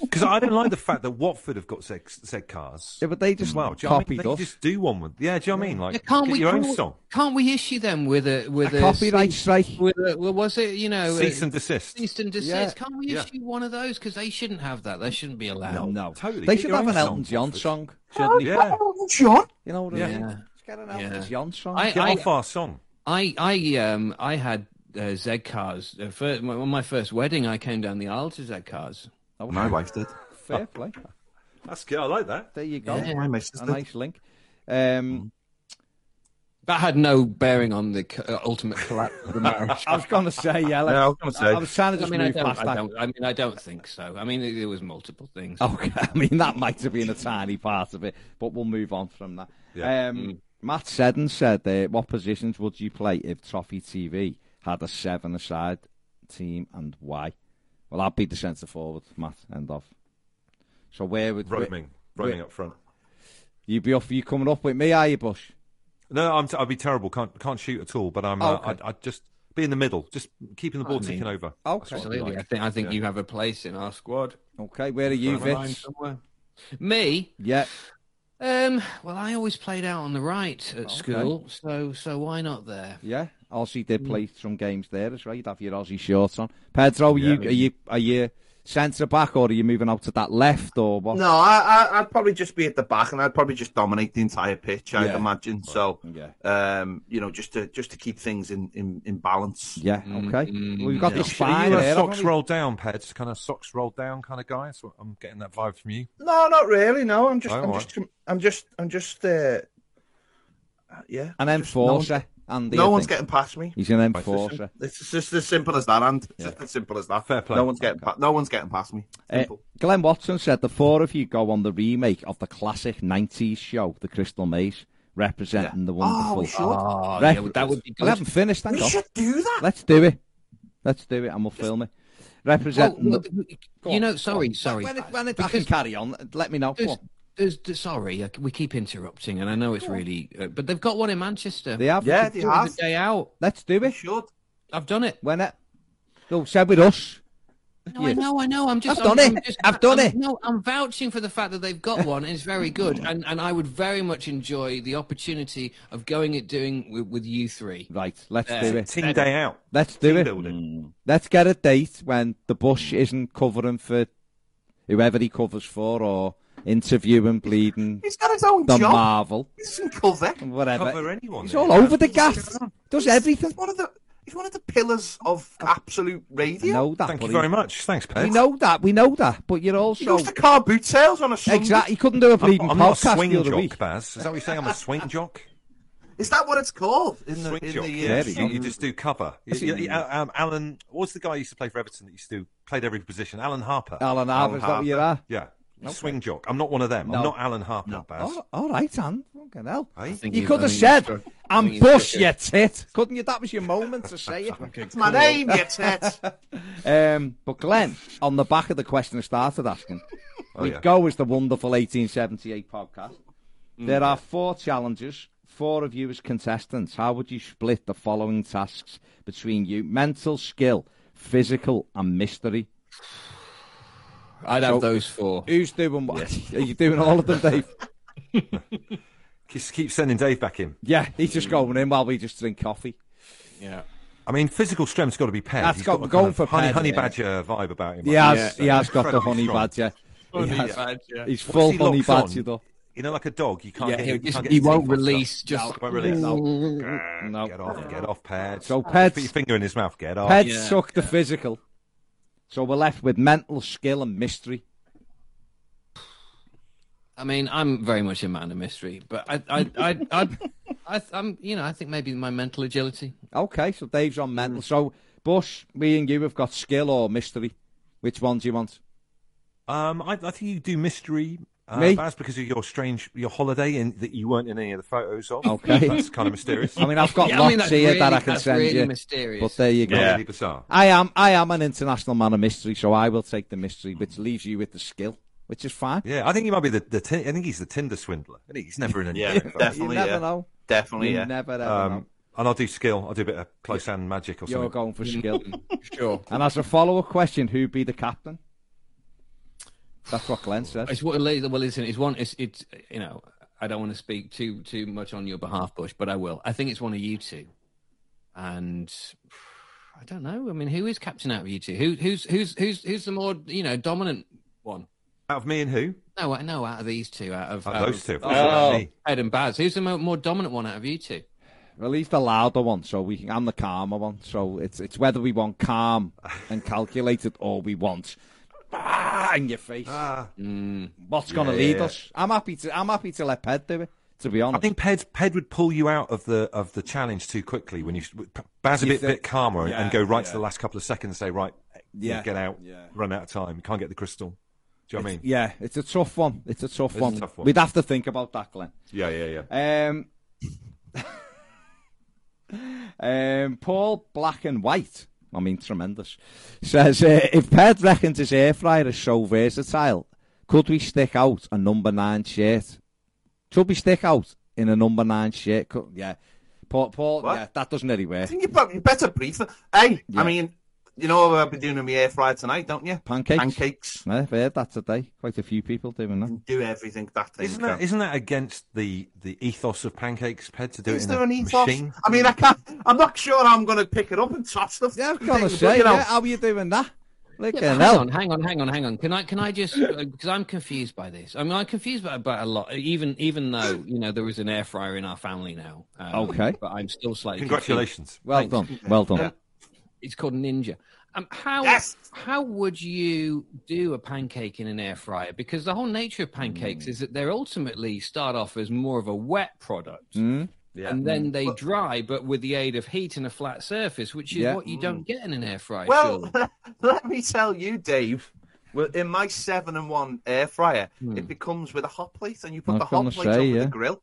[SPEAKER 3] Because I don't like the fact that Watford have got Z, Z cars.
[SPEAKER 1] Yeah, but they just
[SPEAKER 3] well. Do you know I mean?
[SPEAKER 1] copied
[SPEAKER 3] They just do one with. Yeah, do you know what I mean? Like,
[SPEAKER 2] Yeah, can't
[SPEAKER 3] get
[SPEAKER 2] we
[SPEAKER 3] your own
[SPEAKER 2] can't we-
[SPEAKER 3] song.
[SPEAKER 2] Can't we issue them with a with
[SPEAKER 1] A
[SPEAKER 2] a,
[SPEAKER 1] copyright
[SPEAKER 2] cease-
[SPEAKER 1] strike.
[SPEAKER 2] With a, well, was it you know
[SPEAKER 3] Cease
[SPEAKER 2] a-
[SPEAKER 3] and desist.
[SPEAKER 2] cease and desist?
[SPEAKER 1] Yeah.
[SPEAKER 2] Can't we
[SPEAKER 3] Yeah.
[SPEAKER 2] issue one of those because they shouldn't have that? They shouldn't be allowed.
[SPEAKER 1] No,
[SPEAKER 3] totally.
[SPEAKER 1] They
[SPEAKER 3] Get
[SPEAKER 1] should have an Elton John
[SPEAKER 3] Watford.
[SPEAKER 1] song,
[SPEAKER 4] Oh,
[SPEAKER 1] shouldn't.
[SPEAKER 4] John.
[SPEAKER 1] You know what I mean?
[SPEAKER 2] Yeah.
[SPEAKER 1] Let's get an Elton
[SPEAKER 2] Yeah.
[SPEAKER 1] John song.
[SPEAKER 2] I-
[SPEAKER 3] Get off our song.
[SPEAKER 2] I I um I had uh, Z cars. Uh, first, on my first wedding, I came down the aisle to Z cars.
[SPEAKER 4] My wife did.
[SPEAKER 1] Fair play.
[SPEAKER 3] That's good. I like that.
[SPEAKER 1] There you go.
[SPEAKER 2] Yeah.
[SPEAKER 4] My missus
[SPEAKER 1] A
[SPEAKER 4] did.
[SPEAKER 1] nice link. Um,
[SPEAKER 2] That had no bearing on the co- uh, ultimate collapse of the marriage.
[SPEAKER 1] I was going to say, yeah.
[SPEAKER 4] Yeah, I was gonna say.
[SPEAKER 1] I was trying to
[SPEAKER 2] I
[SPEAKER 1] just
[SPEAKER 2] mean, I
[SPEAKER 1] move
[SPEAKER 2] don't,
[SPEAKER 1] past
[SPEAKER 2] I
[SPEAKER 1] that.
[SPEAKER 2] don't. I mean, I don't think so. I mean, there was multiple things.
[SPEAKER 1] Okay, I mean that might have been a tiny part of it, but we'll move on from that.
[SPEAKER 3] Yeah.
[SPEAKER 1] Um, Matt Seddon said, uh, "What positions would you play if Trophy TV had a seven-a-side team, and why?" Well, I'd be the centre forward, Matt. End of. So where would
[SPEAKER 3] Roaming. Roaming
[SPEAKER 1] where-
[SPEAKER 3] up front.
[SPEAKER 1] You'd be off? You coming up with me, are you, Bush?
[SPEAKER 3] No, I'm t- I'd be terrible. Can't can't shoot at all. But I'm. Uh,
[SPEAKER 1] Okay.
[SPEAKER 3] I'd, I'd just be in the middle, just keeping the ball
[SPEAKER 2] I mean-
[SPEAKER 3] ticking over.
[SPEAKER 1] Okay.
[SPEAKER 3] I'd
[SPEAKER 2] Absolutely.
[SPEAKER 3] like.
[SPEAKER 2] I think I think
[SPEAKER 3] Yeah.
[SPEAKER 2] you have a place in our squad.
[SPEAKER 1] Okay, where are you,
[SPEAKER 2] Line
[SPEAKER 1] Vitz?
[SPEAKER 2] somewhere. Me?
[SPEAKER 1] Yeah,
[SPEAKER 2] Um, well, I always played out on the right at
[SPEAKER 1] Okay.
[SPEAKER 2] school, so so why not there?
[SPEAKER 1] yeah. Ossie did play some games there as well. You'd have your Ossie shorts on. Pedro, are you
[SPEAKER 3] Yeah.
[SPEAKER 1] are you are you centre back or are you moving out to that left or what?
[SPEAKER 4] No, I, I, I'd probably just be at the back, and I'd probably just dominate the entire pitch. I'd
[SPEAKER 1] Yeah.
[SPEAKER 4] imagine. So,
[SPEAKER 1] Yeah.
[SPEAKER 4] um, you know, just to just to keep things in in, in balance.
[SPEAKER 1] Yeah, okay.
[SPEAKER 2] Mm,
[SPEAKER 1] well, we've got
[SPEAKER 2] yeah.
[SPEAKER 1] the
[SPEAKER 3] Are
[SPEAKER 1] spine
[SPEAKER 3] you a socks
[SPEAKER 1] haven't
[SPEAKER 3] rolled down, Peds? Kind of socks rolled down kind of guy. That's what I'm getting that vibe from you.
[SPEAKER 4] No, not really. No, I'm just,
[SPEAKER 3] Oh,
[SPEAKER 4] I'm
[SPEAKER 3] all
[SPEAKER 4] just, I'm just, I'm just, uh, yeah.
[SPEAKER 1] An
[SPEAKER 4] just no one's-
[SPEAKER 1] enforcer. Andy,
[SPEAKER 4] No
[SPEAKER 1] I
[SPEAKER 4] one's
[SPEAKER 1] think.
[SPEAKER 4] getting past me.
[SPEAKER 1] He's an enforcer.
[SPEAKER 4] It's just as simple as that, and it's just as simple as that.
[SPEAKER 3] Fair play.
[SPEAKER 4] No one's getting, pa- no one's getting past me.
[SPEAKER 1] Uh, Glenn Watson said the four of you go on the remake of the classic 90s show, The Crystal Maze, representing the wonderful.
[SPEAKER 4] Oh, we should.
[SPEAKER 2] Oh,
[SPEAKER 1] Rep-
[SPEAKER 2] yeah, that would be
[SPEAKER 1] We
[SPEAKER 2] good.
[SPEAKER 1] haven't finished, hang
[SPEAKER 4] we
[SPEAKER 1] on.
[SPEAKER 4] should do that.
[SPEAKER 1] Let's do it. Let's do it and we'll film it.
[SPEAKER 2] Well,
[SPEAKER 1] Representing
[SPEAKER 2] well,
[SPEAKER 1] the...
[SPEAKER 2] You know, sorry, sorry.
[SPEAKER 1] When it, when it, I can carry on, let me know.
[SPEAKER 2] There's,
[SPEAKER 1] on.
[SPEAKER 2] There's, there's- sorry, we keep interrupting, and I know it's really, uh, but they've got one in Manchester.
[SPEAKER 1] They have.
[SPEAKER 4] Yeah, they have.
[SPEAKER 2] the day out.
[SPEAKER 1] Let's do it.
[SPEAKER 4] should.
[SPEAKER 2] I've done it.
[SPEAKER 1] When it... No, said with us.
[SPEAKER 2] No, I know, I know. I'm just.
[SPEAKER 1] I've done
[SPEAKER 2] I'm,
[SPEAKER 1] it.
[SPEAKER 2] I'm just,
[SPEAKER 1] I've done
[SPEAKER 2] I'm-
[SPEAKER 1] it.
[SPEAKER 2] No, I'm vouching for the fact that they've got one. and It's very good, and and I would very much enjoy the opportunity of going it doing with, with you three.
[SPEAKER 1] Right, let's
[SPEAKER 2] Uh,
[SPEAKER 1] do it.
[SPEAKER 3] Team day out.
[SPEAKER 1] Let's do
[SPEAKER 3] Team
[SPEAKER 1] it.
[SPEAKER 3] building.
[SPEAKER 1] Let's get a date when the Bush isn't covering for whoever he covers for or interviewing bleeding
[SPEAKER 4] He's got his own
[SPEAKER 1] the
[SPEAKER 4] job.
[SPEAKER 1] Marvel,
[SPEAKER 4] He's in cover.
[SPEAKER 1] whatever.
[SPEAKER 3] Cover anyone.
[SPEAKER 1] He's
[SPEAKER 3] there.
[SPEAKER 1] all over the gaff. Does everything.
[SPEAKER 4] He's one of the. He's one of the pillars of absolute
[SPEAKER 1] I
[SPEAKER 4] radio.
[SPEAKER 1] know that.
[SPEAKER 3] Thank
[SPEAKER 1] but
[SPEAKER 3] you
[SPEAKER 1] he-
[SPEAKER 3] very much. Thanks,
[SPEAKER 1] We know that. We know that. But you're also
[SPEAKER 4] He
[SPEAKER 1] also
[SPEAKER 4] goes to car boot sales on a Sunday.
[SPEAKER 1] exactly. He couldn't do a
[SPEAKER 3] I'm,
[SPEAKER 1] bleeding
[SPEAKER 3] I'm not a
[SPEAKER 1] podcast
[SPEAKER 3] swing
[SPEAKER 1] the other
[SPEAKER 3] jock,
[SPEAKER 1] week.
[SPEAKER 3] Baz. Is that what you're saying? I'm a swing jock?
[SPEAKER 4] Is that what it's called in the
[SPEAKER 3] Swing
[SPEAKER 4] in
[SPEAKER 3] jock.
[SPEAKER 4] the?
[SPEAKER 3] yeah,
[SPEAKER 1] you
[SPEAKER 3] you, you just do cover. You, you- you- um, Alan, what's the guy who used to play for Everton that used to played every position? Alan Harper.
[SPEAKER 1] Alan Harper, is that what you are?
[SPEAKER 3] yeah. Swing jock. I'm not one of them.
[SPEAKER 1] No.
[SPEAKER 3] I'm not Alan Harper, Baz.
[SPEAKER 1] Oh, all right, Anne. Fucking hell.
[SPEAKER 3] Hey?
[SPEAKER 1] You
[SPEAKER 2] you-
[SPEAKER 1] could have said,
[SPEAKER 2] you struck- I
[SPEAKER 1] "I'm Bush,
[SPEAKER 2] struck
[SPEAKER 1] you tit." Couldn't you? That was your moment to say it.
[SPEAKER 4] It's my name, you tit.
[SPEAKER 1] Um, but Glenn, on the back of the question I started asking,
[SPEAKER 3] Oh,
[SPEAKER 1] we
[SPEAKER 3] yeah.
[SPEAKER 1] go as the wonderful 1878 podcast. There are four challenges, four of you as contestants. How would you split the following tasks between you? Mental skill, physical, and mystery.
[SPEAKER 2] I'd
[SPEAKER 1] So-
[SPEAKER 2] have those four.
[SPEAKER 1] Who's doing what? Are you doing all of them, Dave?
[SPEAKER 3] Just keep sending Dave back in.
[SPEAKER 1] yeah, he's just going in while we just drink coffee.
[SPEAKER 2] Yeah.
[SPEAKER 3] I mean, physical strength's got to be paired.
[SPEAKER 1] That's
[SPEAKER 3] He's
[SPEAKER 1] got-
[SPEAKER 3] got,
[SPEAKER 1] going
[SPEAKER 3] kind of
[SPEAKER 1] for
[SPEAKER 3] honey,
[SPEAKER 1] paired,
[SPEAKER 3] honey
[SPEAKER 1] yeah.
[SPEAKER 3] badger vibe about him.
[SPEAKER 1] He
[SPEAKER 3] I
[SPEAKER 1] has,
[SPEAKER 3] think.
[SPEAKER 1] he has got the honey
[SPEAKER 3] strong.
[SPEAKER 1] badger. He
[SPEAKER 2] Honey
[SPEAKER 1] has,
[SPEAKER 2] badger.
[SPEAKER 1] He's full
[SPEAKER 3] he
[SPEAKER 1] honey
[SPEAKER 3] locks on,
[SPEAKER 1] badger though.
[SPEAKER 3] You know, like a dog, you can't
[SPEAKER 2] Yeah,
[SPEAKER 3] get.
[SPEAKER 2] he'll
[SPEAKER 3] you
[SPEAKER 2] just-
[SPEAKER 3] can't get
[SPEAKER 2] he won't
[SPEAKER 3] teeth on
[SPEAKER 2] release, just-
[SPEAKER 3] won't release.
[SPEAKER 1] No.
[SPEAKER 3] Grr,
[SPEAKER 1] No.
[SPEAKER 3] Get off, get off, Ped.
[SPEAKER 1] So
[SPEAKER 3] Ped,
[SPEAKER 1] Put
[SPEAKER 3] your finger in his mouth. Get off.
[SPEAKER 1] Peds
[SPEAKER 2] Yeah,
[SPEAKER 1] suck the physical. So we're left with mental skill and mystery.
[SPEAKER 2] I mean, I'm very much a man of mystery, but I, I, I, I, I, I'm, you know, I think maybe my mental agility.
[SPEAKER 1] Okay, so Dave's on mental. So Bush, me and you have got skill or mystery. Which one do you want?
[SPEAKER 3] Um, I, I think you do mystery. Uh,
[SPEAKER 1] Me?
[SPEAKER 3] Baz, because of your strange your holiday in, that you weren't in any of the photos of.
[SPEAKER 1] Okay.
[SPEAKER 3] that's kind of mysterious.
[SPEAKER 1] I mean, I've got
[SPEAKER 2] Yeah, I
[SPEAKER 1] lots
[SPEAKER 2] mean,
[SPEAKER 1] here
[SPEAKER 2] really,
[SPEAKER 1] that I can
[SPEAKER 2] that's
[SPEAKER 1] send
[SPEAKER 2] really
[SPEAKER 1] you.
[SPEAKER 2] mysterious.
[SPEAKER 1] But there you go.
[SPEAKER 4] Yeah.
[SPEAKER 3] Really bizarre.
[SPEAKER 1] I am I am an international man of mystery, so I will take the mystery, which leaves you with the skill, which is fine.
[SPEAKER 3] Yeah, I think he might be the, the tin- I think he's the Tinder swindler. I think he's never in any.
[SPEAKER 4] Yeah,
[SPEAKER 3] photos.
[SPEAKER 4] definitely.
[SPEAKER 1] you never
[SPEAKER 4] yeah.
[SPEAKER 1] know.
[SPEAKER 4] Definitely,
[SPEAKER 1] You
[SPEAKER 4] yeah.
[SPEAKER 1] never ever know.
[SPEAKER 3] Um, and I'll do skill. I'll do a bit of close hand magic or something.
[SPEAKER 1] You're going for skill.
[SPEAKER 2] sure.
[SPEAKER 1] and as a follow up question, who'd be the captain? That's what Glenn says.
[SPEAKER 2] It's what, well, listen, it's one, it's, it's, you know, I don't want to speak too, too much on your behalf, Bush, but I will. I think it's one of you two. And I don't know. I mean, who is captain out of you two? Who, who's, who's, who's, who's the more, you know, dominant one?
[SPEAKER 3] Out of me and who?
[SPEAKER 2] No, I know out of these two, out of,
[SPEAKER 3] Out
[SPEAKER 2] out
[SPEAKER 3] of those
[SPEAKER 2] of
[SPEAKER 3] two.
[SPEAKER 4] Oh.
[SPEAKER 2] Ed and Baz. Who's the more, more dominant one out of you two?
[SPEAKER 1] Well, he's the louder one, so we can, I'm the calmer one. So it's it's whether we want calm and calculated or we want ah, in your face.
[SPEAKER 3] Ah,
[SPEAKER 1] What's going to lead
[SPEAKER 3] yeah.
[SPEAKER 1] us? I'm happy to I'm happy to let Ped do it. To be honest, I
[SPEAKER 3] think Ped Ped would pull you out of the of the challenge too quickly when you Baz a bit
[SPEAKER 1] think-
[SPEAKER 3] bit calmer
[SPEAKER 1] Yeah,
[SPEAKER 3] and go right to the last couple of seconds. and Say right, yeah,
[SPEAKER 1] Yeah,
[SPEAKER 3] get out,
[SPEAKER 1] yeah.
[SPEAKER 3] run out of time. You can't get the crystal. Do you know what I mean?
[SPEAKER 1] yeah, it's a tough one. It's a tough,
[SPEAKER 3] It's a
[SPEAKER 1] one.
[SPEAKER 3] tough one.
[SPEAKER 1] We'd have to think about that, Glenn.
[SPEAKER 3] Yeah, yeah, yeah.
[SPEAKER 1] Um, um, Paul Black and White, I mean, tremendous, says uh, if Ped reckons his air fryer is so versatile, could we stick out a number nine shirt? Should we stick out in a number nine shirt? Could, yeah. Paul, Paul yeah, that doesn't really
[SPEAKER 4] I
[SPEAKER 1] work.
[SPEAKER 4] think you better brief it. Hey,
[SPEAKER 1] Yeah.
[SPEAKER 4] I mean, you know what I'll be doing in my air fryer tonight, don't you?
[SPEAKER 1] Pancakes?
[SPEAKER 4] Pancakes.
[SPEAKER 1] Yeah, I've heard that today. Quite a few people doing that.
[SPEAKER 4] Do everything that thing.
[SPEAKER 3] Isn't that isn't that against the the ethos of pancakes, Ped, to do
[SPEAKER 4] Is
[SPEAKER 3] it in
[SPEAKER 4] there
[SPEAKER 3] a
[SPEAKER 4] an ethos?
[SPEAKER 3] machine?
[SPEAKER 4] I mean, I can't. I'm not sure I'm going to pick it up and toss stuff.
[SPEAKER 1] Yeah, I was going to say,
[SPEAKER 4] you know,
[SPEAKER 1] yeah, how are you doing that? Look
[SPEAKER 2] Yeah, hang
[SPEAKER 1] hell.
[SPEAKER 2] on, hang on, hang on, hang on. Can I can I just because I'm confused by this. I mean, I'm confused about, about a lot. Even even though you know there is an air fryer in our family now. Um,
[SPEAKER 1] Okay.
[SPEAKER 2] but I'm still slightly
[SPEAKER 3] Congratulations.
[SPEAKER 1] Well
[SPEAKER 2] Thanks.
[SPEAKER 1] done. Well done.
[SPEAKER 2] Confused. It's called Ninja. Um, how
[SPEAKER 4] Yes.
[SPEAKER 2] how would you do a pancake in an air fryer? Because the whole nature of
[SPEAKER 1] Mm.
[SPEAKER 2] pancakes is that they're ultimately start off as more of a wet product.
[SPEAKER 1] Mm.
[SPEAKER 3] Yeah.
[SPEAKER 2] And then they dry, but with the aid of heat and a flat surface, which is
[SPEAKER 1] Yeah.
[SPEAKER 2] what you don't get in an air fryer.
[SPEAKER 4] Well,
[SPEAKER 2] surely.
[SPEAKER 4] let me tell you, Dave. Well, in my seven and one air fryer,
[SPEAKER 1] Hmm.
[SPEAKER 4] it becomes with a hot plate, and you put
[SPEAKER 1] I
[SPEAKER 4] the hot plate
[SPEAKER 1] say,
[SPEAKER 4] over
[SPEAKER 1] yeah.
[SPEAKER 4] the grill,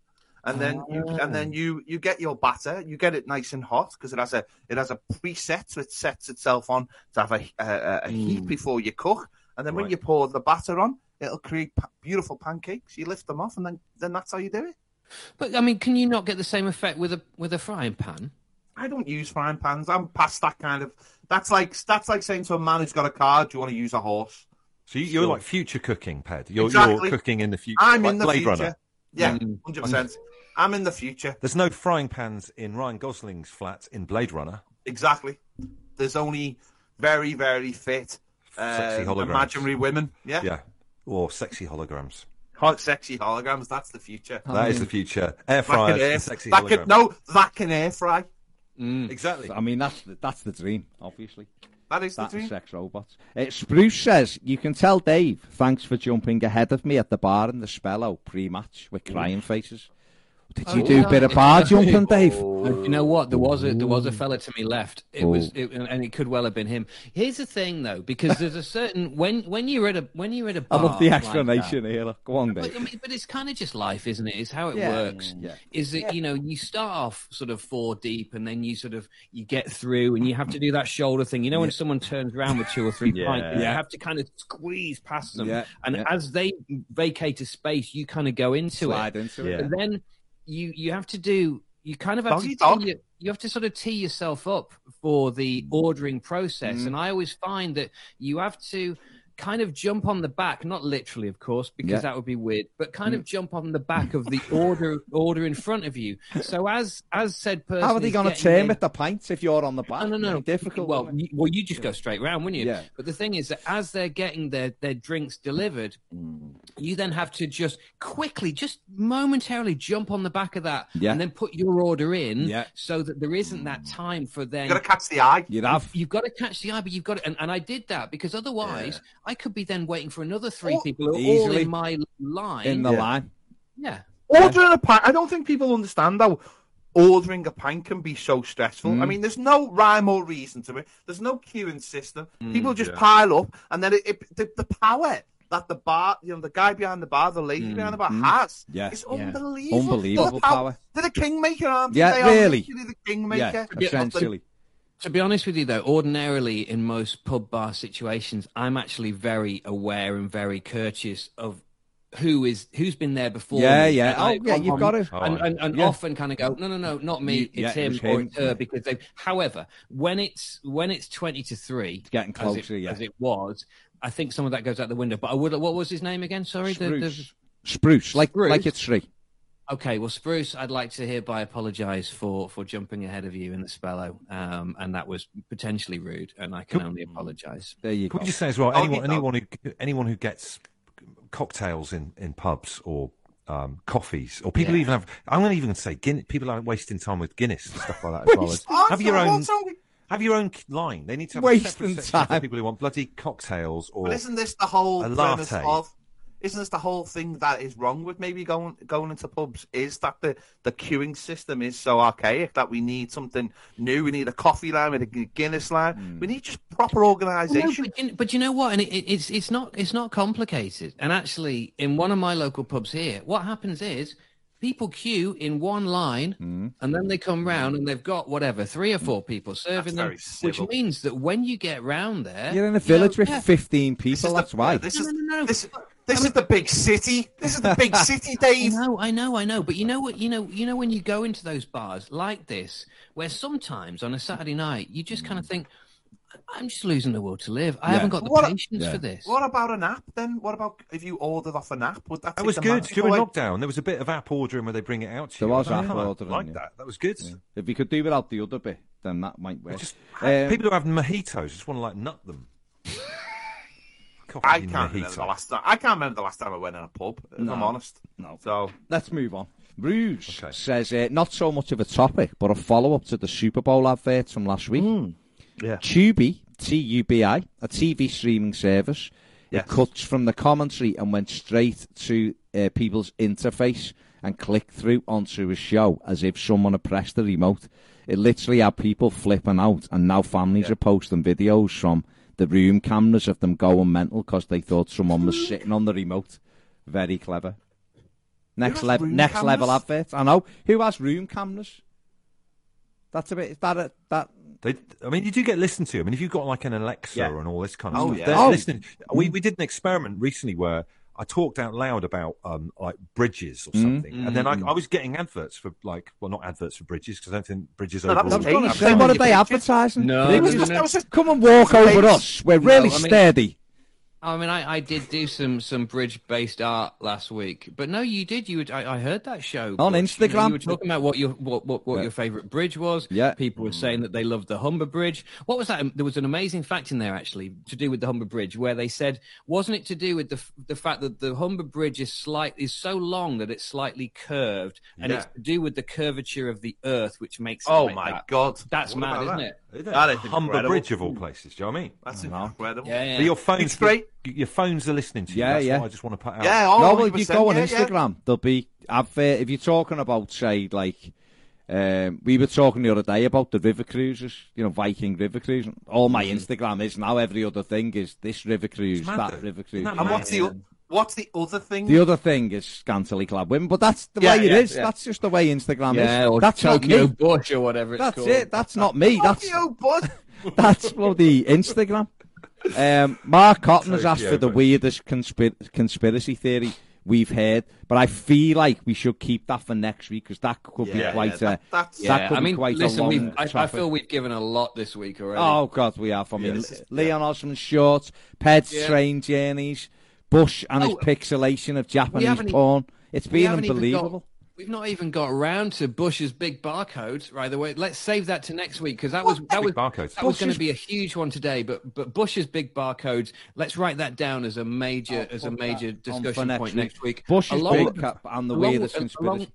[SPEAKER 4] and then you and then you you get your batter. You get it nice and hot because it has a it has a preset, so it sets itself on to have a a, a heat before you cook, and then when you pour the batter on, it'll create beautiful pancakes. You lift them off, and then then that's how you do it.
[SPEAKER 2] But I mean, can you not get the same effect with a with a frying pan?
[SPEAKER 4] I don't use frying pans. I'm past that kind of. That's like that's like saying to a man who's got a car, "Do you want to use a horse?"
[SPEAKER 3] So you- you're like future cooking, Ped. You're,
[SPEAKER 4] Exactly.
[SPEAKER 3] you're cooking in the future.
[SPEAKER 4] I'm
[SPEAKER 3] like
[SPEAKER 4] in the
[SPEAKER 3] Blade
[SPEAKER 4] future.
[SPEAKER 3] Runner.
[SPEAKER 4] Yeah,
[SPEAKER 2] Mm.
[SPEAKER 4] hundred percent. I'm in the future.
[SPEAKER 3] There's no frying pans in Ryan Gosling's flat in Blade Runner.
[SPEAKER 4] Exactly. There's only very, very fit,
[SPEAKER 3] Sexy
[SPEAKER 4] uh,
[SPEAKER 3] holograms.
[SPEAKER 4] imaginary women. Yeah.
[SPEAKER 3] Yeah. Or sexy holograms.
[SPEAKER 4] hot, sexy holograms. That's the future.
[SPEAKER 3] That is the future. Air
[SPEAKER 4] That can air,
[SPEAKER 3] and sexy
[SPEAKER 4] that can, no, that can air fry.
[SPEAKER 3] Exactly.
[SPEAKER 1] I mean, that's the, that's the dream, obviously.
[SPEAKER 4] That is the
[SPEAKER 1] That's
[SPEAKER 4] dream.
[SPEAKER 1] sex robots. Uh, Spruce says, you can tell Dave, thanks for jumping ahead of me at the bar in the Spellow pre-match with crying faces. Did oh, you
[SPEAKER 2] Oh,
[SPEAKER 1] do a bit of bar jumping, Dave?
[SPEAKER 2] You know what? There was a there was a fella to me left. It was,
[SPEAKER 1] Oh.
[SPEAKER 2] it, and it could well have been him. Here's the thing, though, because there's a certain when when you're at a when you're at a
[SPEAKER 1] I
[SPEAKER 2] bar I
[SPEAKER 1] love the
[SPEAKER 2] like
[SPEAKER 1] explanation here. Look, Go on, Dave.
[SPEAKER 2] but, I mean, but it's kind of just life, isn't it? It's how it
[SPEAKER 1] Yeah,
[SPEAKER 2] works.
[SPEAKER 1] yeah.
[SPEAKER 2] Is that you know you start off sort of four deep, and then you sort of you get through, and you have to do that shoulder thing. You know when someone turns around with two or three
[SPEAKER 3] Yeah.
[SPEAKER 2] pints, you have to kind of squeeze past them,
[SPEAKER 1] Yeah,
[SPEAKER 2] and
[SPEAKER 1] yeah.
[SPEAKER 2] as they vacate a space, you kind of go into it.
[SPEAKER 1] Slide into it.
[SPEAKER 3] Yeah.
[SPEAKER 2] And then you you have to do you kind of have to your, you have to sort of tee yourself up for the ordering process. Mm-hmm. And I always find that you have to kind of jump on the back, not literally, of course, because
[SPEAKER 1] Yeah. Mm.
[SPEAKER 2] that would be weird, but kind of jump on the back of the order order in front of you. So as as said person,
[SPEAKER 1] How are they going to turn
[SPEAKER 2] in-
[SPEAKER 1] with the pints if you're on the back?
[SPEAKER 2] no, no, no.
[SPEAKER 1] Very Difficult.
[SPEAKER 2] Well, you, well, you just go straight round, wouldn't you?
[SPEAKER 1] Yeah.
[SPEAKER 2] But the thing is that as they're getting their, their drinks delivered,
[SPEAKER 1] Mm.
[SPEAKER 2] you then have to just quickly, just momentarily jump on the back of that
[SPEAKER 1] Yeah.
[SPEAKER 2] and then put your order in
[SPEAKER 1] Yeah.
[SPEAKER 2] so that there isn't that time for them.
[SPEAKER 4] You got to catch the eye.
[SPEAKER 1] You'd have.
[SPEAKER 2] You've got to catch the eye, but you've got to, and, and I did that because otherwise I could be then waiting for another three
[SPEAKER 4] Oh,
[SPEAKER 2] people who are all in my line.
[SPEAKER 1] in the
[SPEAKER 4] Yeah.
[SPEAKER 1] line.
[SPEAKER 2] yeah.
[SPEAKER 4] Ordering a pint. I don't think people understand how ordering a pint can be so stressful.
[SPEAKER 1] Mm.
[SPEAKER 4] I mean, there's no rhyme or reason to it. There's no queuing system.
[SPEAKER 1] Mm,
[SPEAKER 4] people just
[SPEAKER 3] yeah.
[SPEAKER 4] pile up, and then it, it, the, the power that the bar, you know, the guy behind the bar, the lady behind the bar has,
[SPEAKER 1] Mm. Yeah.
[SPEAKER 4] is
[SPEAKER 2] Yeah.
[SPEAKER 4] unbelievable.
[SPEAKER 1] Unbelievable
[SPEAKER 4] The
[SPEAKER 1] power.
[SPEAKER 4] They're the kingmaker, aren't they?
[SPEAKER 1] Yeah,
[SPEAKER 4] They are
[SPEAKER 1] really.
[SPEAKER 4] literally the kingmaker.
[SPEAKER 1] Yeah, essentially.
[SPEAKER 2] To be honest with you, though, ordinarily in most pub bar situations, I'm actually very aware and very courteous of who is who's been there before.
[SPEAKER 1] Yeah,
[SPEAKER 2] me.
[SPEAKER 1] yeah.
[SPEAKER 2] And
[SPEAKER 1] Oh,
[SPEAKER 2] I-
[SPEAKER 1] yeah, you've got to.
[SPEAKER 2] And, and, and
[SPEAKER 1] Yeah.
[SPEAKER 2] often kind of go, no, no, no, not me.
[SPEAKER 1] You-
[SPEAKER 2] it's
[SPEAKER 1] yeah, it
[SPEAKER 2] him or it's her because they. However, when it's when it's twenty to three,
[SPEAKER 1] getting
[SPEAKER 2] as it,
[SPEAKER 1] closer, yeah.
[SPEAKER 2] as it was, I think some of that goes out the window. But I would. What was his name again? Sorry, the, the,
[SPEAKER 1] Spruce. Spruce, like
[SPEAKER 2] Spruce.
[SPEAKER 1] like it's three.
[SPEAKER 2] Okay, well, Spruce, I'd like to hereby apologise for for jumping ahead of you in the spellow, um, and that was potentially rude, and I can only apologise.
[SPEAKER 1] There you
[SPEAKER 3] Can
[SPEAKER 1] go.
[SPEAKER 3] we just say as well,
[SPEAKER 4] Oh,
[SPEAKER 3] anyone,
[SPEAKER 4] you
[SPEAKER 3] anyone who anyone who gets cocktails in, in pubs or um, coffees, or people
[SPEAKER 2] Yeah.
[SPEAKER 3] even have, I'm going to even say Guinness, people aren't wasting time with Guinness and stuff like that as well. As, have your own,
[SPEAKER 4] what's wrong with-
[SPEAKER 3] have your own line. They need to have
[SPEAKER 1] Wasting
[SPEAKER 3] a separate section for
[SPEAKER 1] time.
[SPEAKER 3] people who want bloody cocktails or
[SPEAKER 4] But isn't this the whole
[SPEAKER 3] A
[SPEAKER 4] premise
[SPEAKER 3] latte.
[SPEAKER 4] of? Isn't this the whole thing that is wrong with maybe going going into pubs? Is that the the queuing system is so archaic that we need something new? We need a coffee line, we need a Guinness line.
[SPEAKER 1] Hmm.
[SPEAKER 4] We need just proper
[SPEAKER 2] No,
[SPEAKER 4] organisation.
[SPEAKER 2] but, you- but you know what? And it, it, it's it's not it's not complicated. And actually, in one of my local pubs here, what happens is people queue in one line,
[SPEAKER 1] Hmm.
[SPEAKER 2] and then they come round and they've got whatever three or four people serving them,
[SPEAKER 4] very
[SPEAKER 2] which means that when you get round there,
[SPEAKER 1] You're in a
[SPEAKER 2] you
[SPEAKER 1] village
[SPEAKER 2] know,
[SPEAKER 1] with
[SPEAKER 2] yeah,
[SPEAKER 1] 15 people. That's
[SPEAKER 4] the,
[SPEAKER 1] why.
[SPEAKER 4] This
[SPEAKER 2] No,
[SPEAKER 4] is
[SPEAKER 2] no, no, no.
[SPEAKER 4] this, this is the big city. This is the big city, Dave.
[SPEAKER 2] I know, I know, I know. But you know what? You know, you know when you go into those bars like this, where sometimes on a Saturday night you just kind of think, "I'm just losing the will to live. I
[SPEAKER 1] Yeah.
[SPEAKER 2] haven't got the
[SPEAKER 4] What-
[SPEAKER 2] patience
[SPEAKER 1] Yeah.
[SPEAKER 2] for this."
[SPEAKER 4] What about an app then? What about if you ordered off an app? Would that
[SPEAKER 3] That
[SPEAKER 4] take
[SPEAKER 3] was
[SPEAKER 4] the
[SPEAKER 3] good during
[SPEAKER 4] away?
[SPEAKER 3] lockdown. There was a bit of app ordering where they bring it out to
[SPEAKER 1] There
[SPEAKER 3] you.
[SPEAKER 1] was
[SPEAKER 3] I
[SPEAKER 1] app ordering,
[SPEAKER 3] Like
[SPEAKER 1] yeah.
[SPEAKER 3] that. That was good.
[SPEAKER 1] If you could do without the other bit, then that might work.
[SPEAKER 3] Just
[SPEAKER 1] Um,
[SPEAKER 3] people who have mojitos just want to like nut them.
[SPEAKER 4] I can't remember the last time. I can't remember the last time I went in a pub. If
[SPEAKER 1] No.
[SPEAKER 4] I'm honest.
[SPEAKER 1] No.
[SPEAKER 4] So
[SPEAKER 1] Let's move on. Rouge
[SPEAKER 3] Okay.
[SPEAKER 1] says uh, not so much of a topic, but a follow up to the Super Bowl adverts from last week.
[SPEAKER 4] yeah.
[SPEAKER 1] Tubi, T U B I, a TV streaming service.
[SPEAKER 4] Yes.
[SPEAKER 1] It cuts from the commentary and went straight to uh, people's interface and clicked through onto a show as if someone had pressed the remote. It literally had people flipping out, and now families are posting videos from the room cameras of them going mental because they thought someone was sitting on the remote. Very clever. Next level,
[SPEAKER 4] room
[SPEAKER 1] next level
[SPEAKER 4] cameras?
[SPEAKER 1] advert. I know who has room cameras. That's a bit. Is that a, that
[SPEAKER 3] They, I mean, you do get listened to. I mean, if you've got like an Alexa
[SPEAKER 4] Yeah.
[SPEAKER 3] and all this kind of
[SPEAKER 4] Oh,
[SPEAKER 3] stuff,
[SPEAKER 4] yeah.
[SPEAKER 3] they're
[SPEAKER 1] Oh.
[SPEAKER 3] listening. We we did an experiment recently where I talked out loud about um like bridges or something, and then I, I was getting adverts for like, well, not adverts for bridges because I don't think bridges
[SPEAKER 4] No, that
[SPEAKER 3] overall.
[SPEAKER 4] was
[SPEAKER 1] I was going
[SPEAKER 4] Hey,
[SPEAKER 1] to say,
[SPEAKER 4] I'm
[SPEAKER 1] what are they
[SPEAKER 4] you,
[SPEAKER 1] advertising?
[SPEAKER 2] No,
[SPEAKER 1] They
[SPEAKER 2] no,
[SPEAKER 1] was just-
[SPEAKER 4] was
[SPEAKER 1] Come and walk over us. We're really
[SPEAKER 2] I mean-
[SPEAKER 1] sturdy.
[SPEAKER 2] I mean, I, I did do some, some bridge based art last week, but no, you did. You would, I, I heard that show
[SPEAKER 1] On
[SPEAKER 2] Butch. You, know,
[SPEAKER 1] Instagram.
[SPEAKER 2] you were talking about what your what what, what
[SPEAKER 1] Yeah.
[SPEAKER 2] your favorite bridge was.
[SPEAKER 1] Yeah.
[SPEAKER 2] people were saying that they loved the Humber Bridge. What was that? There was an amazing fact in there actually to do with the Humber Bridge, where they said wasn't it to do with the the fact that the Humber Bridge is slight is so long that it's slightly curved, and
[SPEAKER 4] Yeah.
[SPEAKER 2] it's to do with the curvature of the Earth, which makes it
[SPEAKER 4] Oh
[SPEAKER 2] like
[SPEAKER 4] my
[SPEAKER 2] that.
[SPEAKER 4] god,
[SPEAKER 2] That's
[SPEAKER 4] What
[SPEAKER 2] mad, isn't
[SPEAKER 4] that?
[SPEAKER 2] it?
[SPEAKER 3] Isn't it?
[SPEAKER 4] That is
[SPEAKER 3] Humber
[SPEAKER 4] incredible.
[SPEAKER 3] Bridge of all places. Do you know what I mean?
[SPEAKER 4] That's
[SPEAKER 1] No.
[SPEAKER 4] incredible.
[SPEAKER 2] Yeah, yeah.
[SPEAKER 3] But your phones,
[SPEAKER 4] It's great.
[SPEAKER 3] Your phones are listening to you.
[SPEAKER 1] Yeah,
[SPEAKER 3] That's
[SPEAKER 1] yeah.
[SPEAKER 3] what I just want to put out.
[SPEAKER 4] Yeah, oh,
[SPEAKER 1] no, well, if you go on
[SPEAKER 4] yeah, yeah.
[SPEAKER 1] Instagram, there'll be advert. If you're talking about, say, like, um, we were talking the other day about the river cruises, you know, Viking river cruise. All my Instagram is now every other thing is this river cruise, that
[SPEAKER 3] though.
[SPEAKER 1] river cruise.
[SPEAKER 3] That
[SPEAKER 4] And what's the o- what's the other thing?
[SPEAKER 1] The other thing is scantily clad women, but that's the
[SPEAKER 4] Yeah,
[SPEAKER 1] way it
[SPEAKER 4] yeah,
[SPEAKER 1] is.
[SPEAKER 4] yeah.
[SPEAKER 1] That's just the way Instagram
[SPEAKER 2] Yeah,
[SPEAKER 1] is.
[SPEAKER 2] or
[SPEAKER 1] That's
[SPEAKER 2] Tokyo
[SPEAKER 1] me.
[SPEAKER 2] Bush or whatever it's
[SPEAKER 1] That's
[SPEAKER 2] called.
[SPEAKER 1] it. That's not me. That's
[SPEAKER 4] Tokyo bud.
[SPEAKER 1] That's bloody Instagram. Um, Mark Cotton has asked
[SPEAKER 3] Tokyo,
[SPEAKER 1] for the weirdest conspir- conspiracy theory. we've heard. But I feel like we should keep that for next week because that could
[SPEAKER 4] Yeah,
[SPEAKER 1] be quite
[SPEAKER 4] yeah,
[SPEAKER 1] a.
[SPEAKER 4] that- that's-
[SPEAKER 1] that
[SPEAKER 2] Yeah, I mean,
[SPEAKER 1] quite a
[SPEAKER 2] listen,
[SPEAKER 1] long
[SPEAKER 2] we've, I, I feel we've given a lot this week already.
[SPEAKER 1] Oh God, we have. I mean,
[SPEAKER 4] Yes.
[SPEAKER 1] Leon Osman shorts, Ped's
[SPEAKER 2] Yeah.
[SPEAKER 1] train journeys, Bush and oh, his
[SPEAKER 2] Oh,
[SPEAKER 1] pixelation of Japanese porn. It's
[SPEAKER 2] We
[SPEAKER 1] been unbelievable.
[SPEAKER 2] got- we've not even got around to Bush's big barcodes. Right, the way. Let's save that to next week because that was that was
[SPEAKER 3] barcodes.
[SPEAKER 2] that was going to be a huge one today. But but Bush's big barcodes. Let's write that down as a major as a major
[SPEAKER 1] that on for
[SPEAKER 2] discussion
[SPEAKER 1] next
[SPEAKER 2] point
[SPEAKER 1] week.
[SPEAKER 2] next week.
[SPEAKER 1] Bush's
[SPEAKER 2] Along
[SPEAKER 1] big
[SPEAKER 2] with-
[SPEAKER 1] cap and the
[SPEAKER 2] along
[SPEAKER 1] weirdest
[SPEAKER 2] with-
[SPEAKER 1] conspiracy.
[SPEAKER 2] along-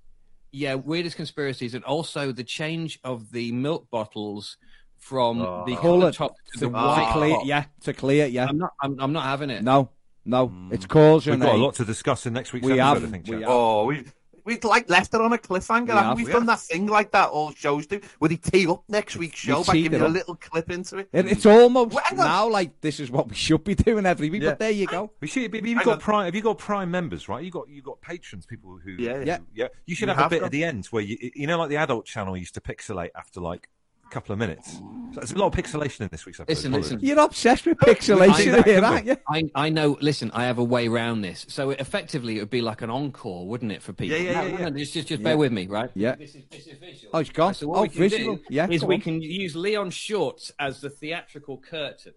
[SPEAKER 2] yeah, weirdest conspiracies, and also the change of the milk bottles from
[SPEAKER 3] Oh.
[SPEAKER 2] the
[SPEAKER 1] Colour
[SPEAKER 2] colour top to the white.
[SPEAKER 1] clear, yeah, to clear, yeah.
[SPEAKER 2] I'm not. I'm, I'm not having it.
[SPEAKER 1] No, no, hmm. it's causing
[SPEAKER 3] We've got a
[SPEAKER 1] a-
[SPEAKER 3] lot to discuss in next week's
[SPEAKER 1] We
[SPEAKER 3] episode,
[SPEAKER 1] have,
[SPEAKER 3] I think,
[SPEAKER 1] we
[SPEAKER 3] Jack.
[SPEAKER 1] have.
[SPEAKER 4] Oh, we we like left it on a cliffhanger.
[SPEAKER 1] We
[SPEAKER 4] haven't
[SPEAKER 1] have,
[SPEAKER 4] we?
[SPEAKER 3] we
[SPEAKER 4] done
[SPEAKER 3] have.
[SPEAKER 4] that thing like that all shows do, where they tee up next week's show by
[SPEAKER 1] teed
[SPEAKER 4] giving
[SPEAKER 1] it
[SPEAKER 4] you a little clip into it.
[SPEAKER 1] It, it's almost
[SPEAKER 4] Well,
[SPEAKER 1] now like this is what we should be doing every week.
[SPEAKER 3] Yeah.
[SPEAKER 1] But there you go.
[SPEAKER 3] We should. Have you
[SPEAKER 4] Hang
[SPEAKER 3] got
[SPEAKER 4] on.
[SPEAKER 3] prime? Have you got prime members? Right. You got you got patrons, people who.
[SPEAKER 4] Yeah,
[SPEAKER 1] yeah.
[SPEAKER 3] who- yeah. You should
[SPEAKER 4] We
[SPEAKER 3] have, a bit
[SPEAKER 4] got-
[SPEAKER 3] at the end where you you know like the adult channel used to pixelate after like a couple of minutes. So there's a lot of pixelation in this week's episode.
[SPEAKER 2] Listen, listen.
[SPEAKER 1] You're obsessed with pixelation
[SPEAKER 3] that,
[SPEAKER 1] here, aren't you?
[SPEAKER 2] I, I know. Listen, I have a way around this. So it, effectively, it would be like an encore, wouldn't it, for people?
[SPEAKER 3] Yeah, yeah, yeah,
[SPEAKER 2] No,
[SPEAKER 3] yeah.
[SPEAKER 2] Just, just, just
[SPEAKER 1] Yeah.
[SPEAKER 2] bear with me, right?
[SPEAKER 1] Yeah.
[SPEAKER 2] This is, this is visual.
[SPEAKER 1] Oh, it's gone.
[SPEAKER 2] So what
[SPEAKER 1] Oh,
[SPEAKER 2] we can
[SPEAKER 1] visual.
[SPEAKER 2] do
[SPEAKER 1] Yeah,
[SPEAKER 2] is we
[SPEAKER 1] on.
[SPEAKER 2] can use Leon Shorts as the theatrical curtain.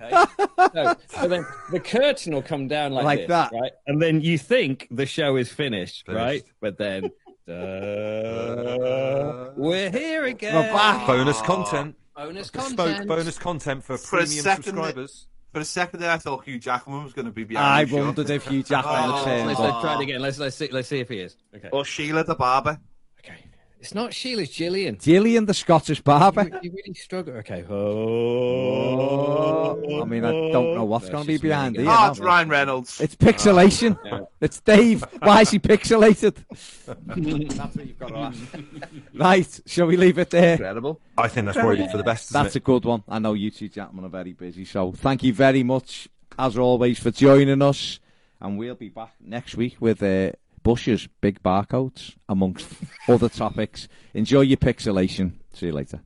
[SPEAKER 2] Okay. so, so then the curtain will come down like,
[SPEAKER 1] Like
[SPEAKER 2] this,
[SPEAKER 1] that.
[SPEAKER 2] right? And then you think the show is finished,
[SPEAKER 3] Finished.
[SPEAKER 2] right? But then, uh, we're here again.
[SPEAKER 1] We're back.
[SPEAKER 3] bonus content.
[SPEAKER 2] Bonus
[SPEAKER 3] Bespoke
[SPEAKER 2] content.
[SPEAKER 3] bonus content for,
[SPEAKER 4] For
[SPEAKER 3] premium
[SPEAKER 4] second,
[SPEAKER 3] subscribers.
[SPEAKER 4] For a second there, I thought Hugh Jackman was going to be behind
[SPEAKER 1] I
[SPEAKER 4] the show.
[SPEAKER 1] wondered if Hugh Jackman
[SPEAKER 4] Oh,
[SPEAKER 1] had turned
[SPEAKER 2] Let's, let's try it again. Let's let's see let's see if he is. Okay.
[SPEAKER 4] Or Sheila the barber.
[SPEAKER 2] Okay. It's not Sheila, it's Gillian.
[SPEAKER 1] Gillian, the Scottish barber.
[SPEAKER 2] You, you really struggle. Okay. Oh.
[SPEAKER 1] I mean, I don't know what's going to be
[SPEAKER 2] just me
[SPEAKER 1] behind
[SPEAKER 2] again.
[SPEAKER 1] here.
[SPEAKER 4] Oh, it's Ryan Reynolds.
[SPEAKER 1] It's pixelation.
[SPEAKER 2] Yeah.
[SPEAKER 1] It's Dave. Why is he pixelated? That's what you've got to ask. Right, shall we leave it there?
[SPEAKER 4] Incredible.
[SPEAKER 3] I think that's probably for the best. Isn't
[SPEAKER 1] That's a good one. I know you two gentlemen are very busy, so thank you very much, as always, for joining us. And we'll be back next week with uh, Bush's big barcodes, amongst other topics. Enjoy your pixelation. See you later.